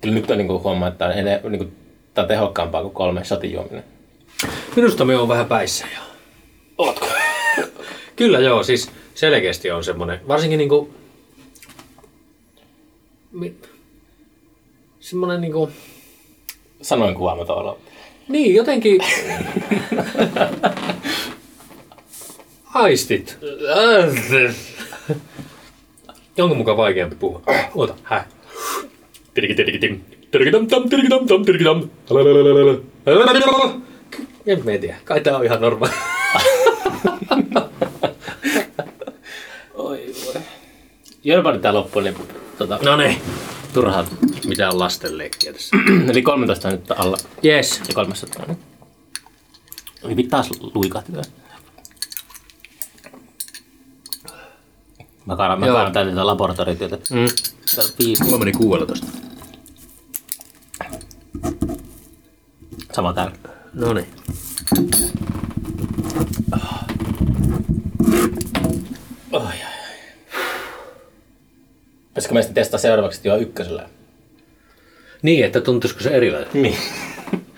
kyllä nyt on niinku huomaa, että on, ene, niinku, tää on tehokkaampaa kuin kolme shotin juominen. Minusta me on vähän päissä jo. Ootko? kyllä joo, siis selkeästi on semmonen, varsinkin niinku, mi, semmonen niinku, Sanoin kuvaamaton olo. Niin, jotenkin... Aistit. Onko mukaan vaikeampi puhua? Ota, hä? En mä tiedä. Kai tää on ihan normaali. Oi voi. Jörpäni tää loppuun, niin tota, No niin. Turhaa mitään lasten leikkiä tässä. eli 13 nyt alla Yes. ja 300. Niin. Oi taas luikahti tää. Mä kaadan, mä kaadan täältä tätä laboratoriotyötä. Mm. Täällä on viisi. Mulla meni 16. Sama täällä. No niin. Oi, ai, ai. Pitäisikö meistä testaa seuraavaksi jo ykkösellä? Niin, että tuntuisiko se erilaiselta. Niin.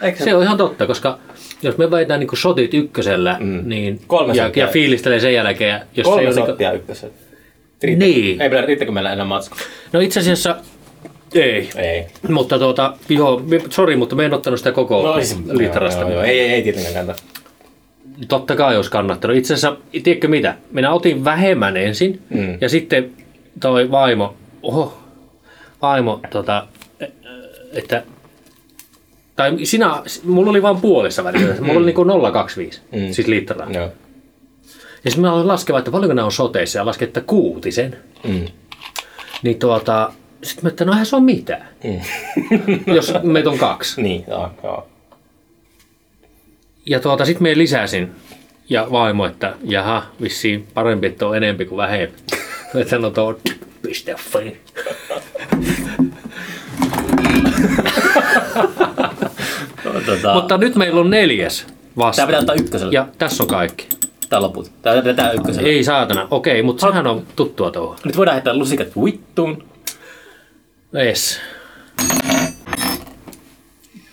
Eikö Se on ihan totta, koska jos me väitään niin shotit ykkösellä, mm. niin Kolme ja, ja fiilistelee sen jälkeen, ja jos se Kolme ole sottia niin ykkösellä. Niin. Ei pidä, riittäkö meillä enää matsku? No itse asiassa ei. Ei. Mutta tuota, joo, sori, mutta me en ottanut sitä koko No, litrasta. Joo, joo, joo. Ei, ei, ei tietenkään kannata. Totta kai olisi kannattanut. Itse asiassa, tiedätkö mitä? Minä otin vähemmän ensin Mm. ja sitten toi vaimo, oho, vaimo, tota, että, tai sinä, mulla oli vain puolessa välissä, mulla oli niinku 0,25, Mm. siis litraa. Joo. Ja sitten mä aloin laskeva, että paljonko nämä on soteissa ja lasken, että kuutisen. Mm. Niin tuota, sitten mä että no eihän se on mitään, Mm. jos meitä on kaksi. niin, joo, joo. Ja tuota, sitten me lisäsin ja vaimo, että jaha, vissiin parempi, että on enempi kuin vähempi. Että no tuo piste fi. Tota, Mutta nyt meillä on neljäs vasta. Tää pitää ottaa ykkösellä. Ja tässä on kaikki. Tää loput. Tää pitää ykkösellä. Ei saatana, okei, mutta sehän on tuttua touhua. Nyt voidaan heittää lusikat vittuun. Yes.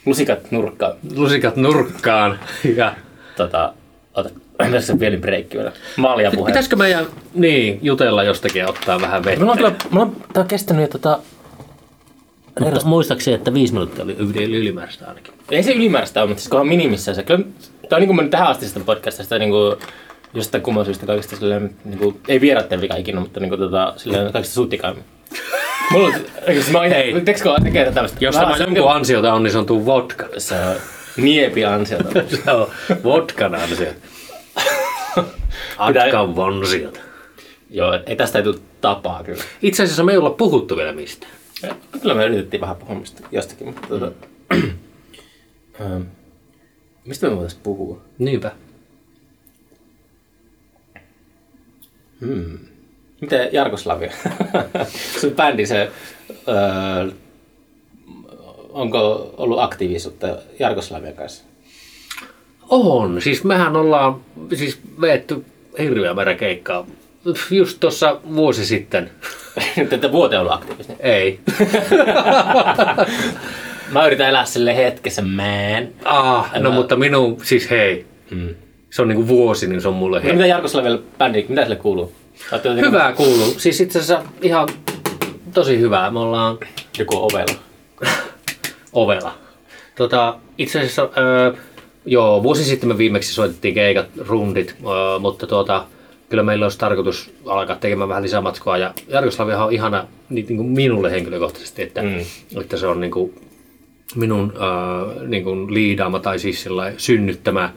Lusikat nurkkaan. Lusikat nurkkaan. Ja Tota, ota. Tässä pieni breikki vielä. Maalia puhe. pitäisikö meidän niin, jutella jostakin ja ottaa vähän vettä? Mulla on kyllä, mulla on, tää on kestänyt jo tota, Mutta muistaakseni, että viisi minuuttia oli yli, ylimääräistä ainakin. ei se ylimääräistä ole, mutta siis kunhan minimissään se. Kyllä, tää on niin kuin mennyt tähän asti sitä podcastista, niin kuin, jostain kumman syystä kaikista silleen, niin kuin, ei vieraiden vika ikinä, mutta niin kuin, tota, silleen kaikista suttikaimmin. Mulla on, eikö siis mä itse, teekö kun tekee tämmöistä? Jos Mä- tämä jonkun ansiota on, niin se on tuu vodka. Se on niepi ansiota. Se on vodkan ansiota. Atkan vonsiota. Joo, ei tästä ei tule tapaa kyllä. Itse asiassa me ei olla puhuttu vielä mistään. Kyllä me yritettiin vähän puhua mistä jostakin, mutta tota, ähm, mistä me voitaisiin puhua? Niinpä. Hmm. Miten Jarkoslavia? se bändi, se, öö, onko ollut aktiivisuutta Jarkoslavian kanssa? On. Siis mehän ollaan siis veetty hirveä määrä keikkaa. Just tuossa vuosi sitten. Nyt ette vuoteen ollut aktiivisia. Ei. Mä yritän elää sille hetkessä, man. ah, no mutta minun, siis hei. Mm. Se on niinku vuosi, niin se on mulle No, hei. mitä Jarkoslavian bändi, mitä sille kuuluu? Hyvää kuuluu. Siis itse asiassa ihan tosi hyvää. Me ollaan Joku ovella. ovella. Tota, itse asiassa, öö, joo, vuosi sitten me viimeksi soitettiin keikat, rundit, öö, mutta tuota, kyllä meillä olisi tarkoitus alkaa tekemään vähän lisää matkoa. Ja Jarkoslaviahan on ihana niin, niin kuin minulle henkilökohtaisesti, että, Mm. että se on niin kuin minun öö, niin kuin liidaama tai siis synnyttämä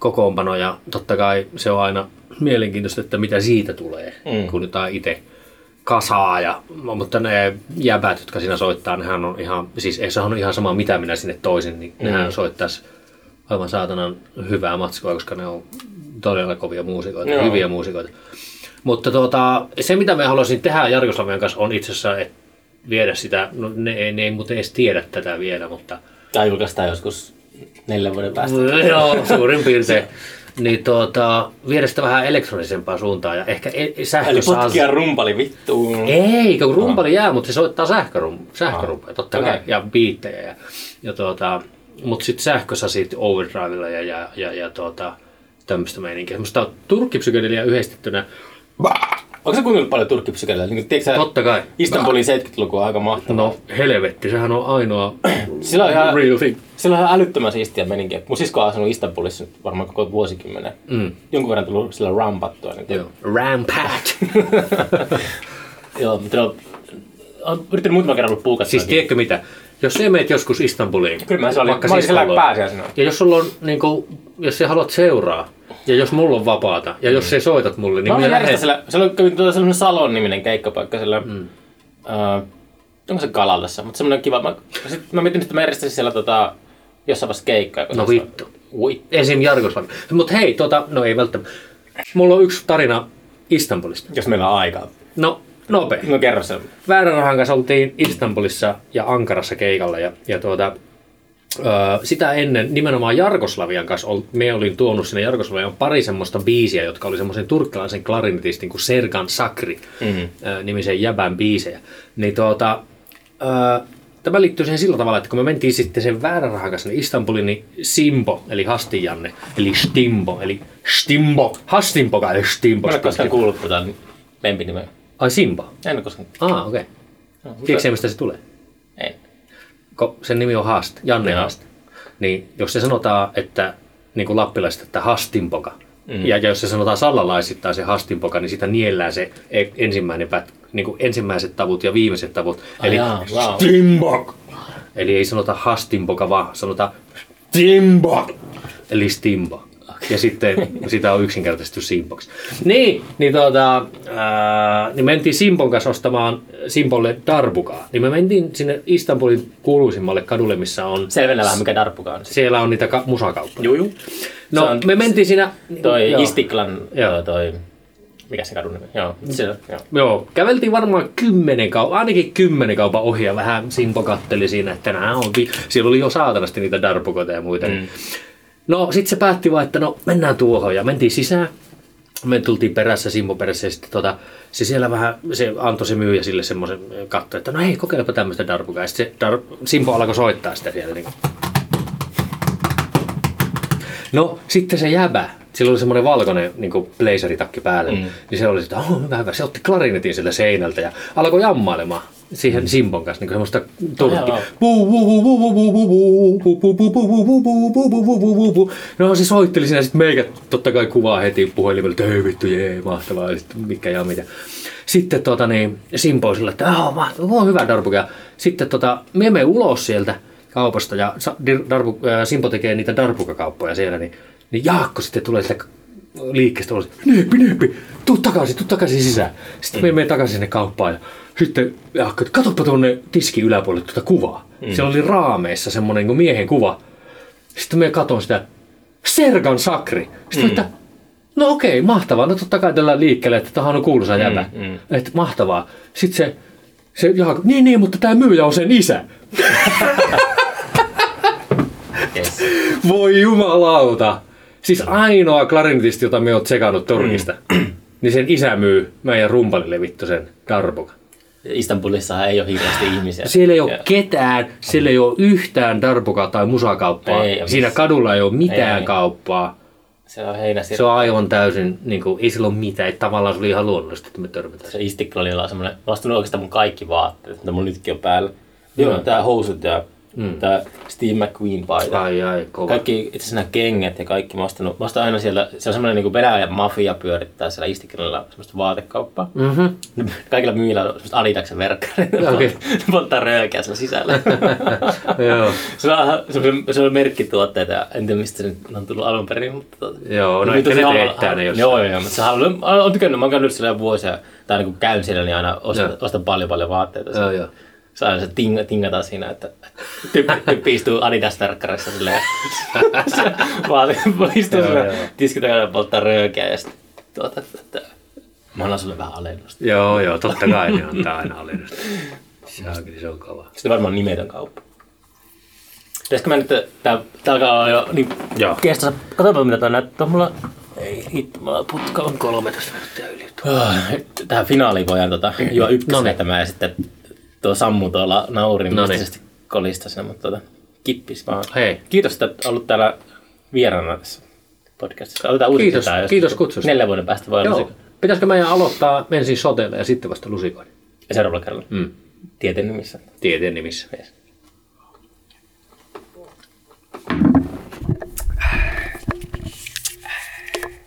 kokoonpano. Ja totta kai se on aina mielenkiintoista, että mitä siitä tulee, Mm. kun jotain itse kasaa. Ja, mutta ne jäbät, jotka siinä soittaa, nehän on ihan, siis ei se on ihan sama mitä minä sinne toisin, niin mm. nehän soittaisi aivan saatanan hyvää matskua, koska ne on todella kovia muusikoita, Joo. hyviä muusikoita. Mutta tuota, se mitä me haluaisin tehdä Jarkoslavian kanssa on itse asiassa, että viedä sitä, no ne, ei- ne ei muuten edes tiedä tätä vielä, mutta Tai julkaistaan joskus neljän vuoden päästä. Joo, suurin piirtein. Niin tuota, viedä sitä vähän elektronisempaan suuntaan ja ehkä e- Eli sähkösaz... potkia rumpali vittuun. Ei, kun rumpali jää, mutta se soittaa sähkörum, sähkörumpeja, totta Okei. kai, ja biittejä. Ja, ja tuota, mutta sitten sähkösasit overdrivella ja, ja, ja, ja tuota, tämmöistä meininkiä. Semmoista turkkipsykedelia yhdistettynä. Onko se kuunnellut paljon turkkipsykedelia? Niin, tiedätkö sä, Totta kai. Istanbulin 70-luku on aika mahtava. No helvetti, sehän on ainoa Sillä on ihan, real thing. Sillä on ihan älyttömän siistiä meininkiä. Mun sisko on asunut Istanbulissa varmaan koko vuosikymmenen. Mm. Jonkun verran tullut sillä rampattua. Niin Joo. Rampat. Joo, mutta on, on yrittänyt muutaman kerran ollut puukassa. Siis tiedätkö mitä? Jos sä meet joskus Istanbuliin, Kyllä mä se oli, vaikka mä olin siellä siskolla- pääsiäisenä. ja jos sulla on, niin kuin, jos sä haluat seuraa, ja jos mulla on vapaata, ja jos sä soitat mulle, niin Mä minä lähden... siellä, siellä oli tuota sellainen Salon-niminen keikkapaikka siellä, mm. uh, onko se Kalallassa, mutta semmoinen kiva. Mä, sit mä mietin, että mä järjestäisin siellä tota, jossain vaiheessa keikkaa. No vittu. Ui. Esim. Jarkoslavi. Mutta hei, tota, no ei välttämättä. Mulla on yksi tarina Istanbulista. Jos meillä on aikaa. No, nopea. No kerro se. Vääränrahan kanssa oltiin Istanbulissa ja Ankarassa keikalla ja, ja tuota, ö, sitä ennen nimenomaan Jarkoslavian kanssa ol, me olin tuonut sinne Jarkoslavian pari semmoista biisiä, jotka oli semmoisen turkkilaisen klarinetistin kuin Sergan Sakri Mhm. ö, nimisen jäbän biisejä. Niin tuota, ö, Tämä liittyy siihen sillä tavalla, että kun me mentiin sitten sen väärän rahan kanssa niin Istanbulin, niin Simbo, eli Hastijanne, eli Stimbo, eli Stimbo, Hastimpoka, eli Stimbo. Mä en koskaan kuullut tätä lempinimeä. Ai Simba. En ole koskaan. Ah, okei. Okay. No, Tiedätkö sä, mistä se tulee? En. Kun sen nimi on Haast, Janne Joo. Haast. Niin jos se sanotaan, että niin kuin lappilaiset, että Hastinpoka, mm. ja jos se sanotaan sallalaisittain se Hastinpoka, niin sitä niellään se e- ensimmäinen pät, niin kuin ensimmäiset tavut ja viimeiset tavut. Ai Eli jaa, wow. Eli ei sanota Hastinpoka, vaan sanotaan Stimbok. Eli Stimbo. Ja sitten sitä on yksinkertaisesti Simpoksi. Niin, niin, tuota, ää, niin mentiin Simpon kanssa ostamaan Simpolle darbukaa. Niin me mentiin sinne Istanbulin kuuluisimmalle kadulle, missä on... Selvennä vähän, mikä darppuka on. Siellä on niitä ka- musakauppoja. Juu, juu. No, me mentiin siinä... Toi joo. Istiklan, joo. toi, mikä se kadun nimi? Joo, se, joo. Joo, käveltiin varmaan kymmenen kaupan, ainakin kymmenen kaupan ohi ja vähän Simpo katteli siinä, että nämä on, vi- siellä oli jo saatanasti niitä darpukoita ja muita. Mm. No sit se päätti vaan, että no mennään tuohon ja mentiin sisään. Me tultiin perässä, Simpo perässä ja sitten tota, se siellä vähän, se antoi se myyjä sille semmoisen katto, että no hei kokeilepa tämmöistä darpukaa. Ja sitten se dar, Simpo alkoi soittaa sitä siellä. Niin No sitten se jäbä, sillä oli semmoinen valkoinen niin blazeritakki päällä, mm. niin se oli, että oh, hyvä, hyvä. Se otti klarinetin sieltä seinältä ja alkoi jammailemaan siihen Simpon kanssa niin semmoista turkki. No se soitteli siinä, sitten meikä totta kai kuvaa heti puhelimella, että hei vittu, jee, mahtavaa, ja sitten mikä ja mitä. Sitten tota, niin, Simpo sillä, että oh, mahtavaa, oh, hyvä darbuka. Sitten tota, me ulos sieltä kaupasta ja darbu, ää, Simpo tekee niitä darbukakauppoja siellä, niin, niin Jaakko sitten tulee sieltä liikkeestä ulos, neepi, neepi, tuu takaisin, tuu takaisin sisään. Sitten me menemme takaisin sinne kauppaan ja sitten Jaakko, katoppa tuonne tiskin yläpuolelle tuota kuvaa. Mm. Siellä oli raameissa semmoinen niin miehen kuva. Sitten me katon sitä, Sergan Sakri. Sitten mm. että, no okei, mahtavaa. No totta kai tällä liikkeelle, että tämähän on kuuluisa jäbä. Mm, mm. Että mahtavaa. Sitten se, se Jaakko, niin niin, mutta tämä myyjä on sen isä. Yes. Voi jumalauta. Siis ainoa klarinetisti, jota me oot tsekannut Turkista, niin sen isä myy meidän rumpalille vittu sen darbuka. Istanbulissa ei ole hirveästi ihmisiä. Siellä ei ole Ja- ketään, siellä ei ole yhtään darbukaa tai musakauppaa. Ei Siinä missään. kadulla ei ole mitään Ei. kauppaa. Se on heinäsirkka. Se on aivan täysin, niin kuin, ei sillä ole mitään. Että tavallaan se oli ihan luonnollista, että me törmätään. se Istiklalilla on semmoinen, mä ostin oikeastaan mun kaikki vaatteet, mitä mulla nytkin on päällä. Joo, tää housut ja mm. tää Steve McQueen paita. Ai ai, kova. Kaikki itse asiassa nämä kengät ja kaikki mä ostanut. Mä ostan aina siellä, se on semmoinen niin Venäjän mafia pyörittää siellä Istiklalilla semmoista vaatekauppaa. Mhm. Kaikilla myyjillä on semmoista Adidaksen verkkarit. Okei. Ne polttaa röökiä siellä sisällä. Joo. se, on, se, on, se on merkkituotteita en tiedä mistä se nyt on tullut alun perin. Mutta tuota, Joo, no Nyt ehkä on ne teettää ne jossain. Joo, joo, joo, mutta se haluaa, olen tykännyt, mä oon käynyt siellä vuosia, tai niin kun käyn siellä, niin aina ostan, ostan paljon paljon vaatteita. Joo, joo. Se aina se ting, tingataan siinä, että tyyppi, tyyppi istuu Adidas-verkkarissa silleen. vaan istuu Joo, siinä joo. tiskitakana polttaa röökiä ja sitten tuota, että mä annan sulle vähän alennusta. Joo, joo, totta kai ne antaa aina alennusta. Se on, kyllä se on kova. Sitten varmaan nimetön kauppa. Pitäisikö mä nyt, tää, tää alkaa olla jo niin Joo. kestossa. Katsotaan mitä tää näyttää. Mulla ei hitto, mulla putka on 13 minuuttia yli. Tähän finaaliin voidaan tota, juo Noniin. ykkösettämään ja sitten tuo Sammu tuolla naurin Noniin. mystisesti kolista siinä, mutta tota, kippis vaan. Hei. Kiitos, että olet ollut täällä vieraana tässä podcastissa. Uudet Kiitos, jos kiitos kutsusta. Neljän vuoden päästä voi olla Joo. Pitäisikö meidän aloittaa ensin soteella ja sitten vasta lusikoida? ja seuraavalla kerralla. Mm. Tieteen nimissä. Tieteen nimissä. Yes.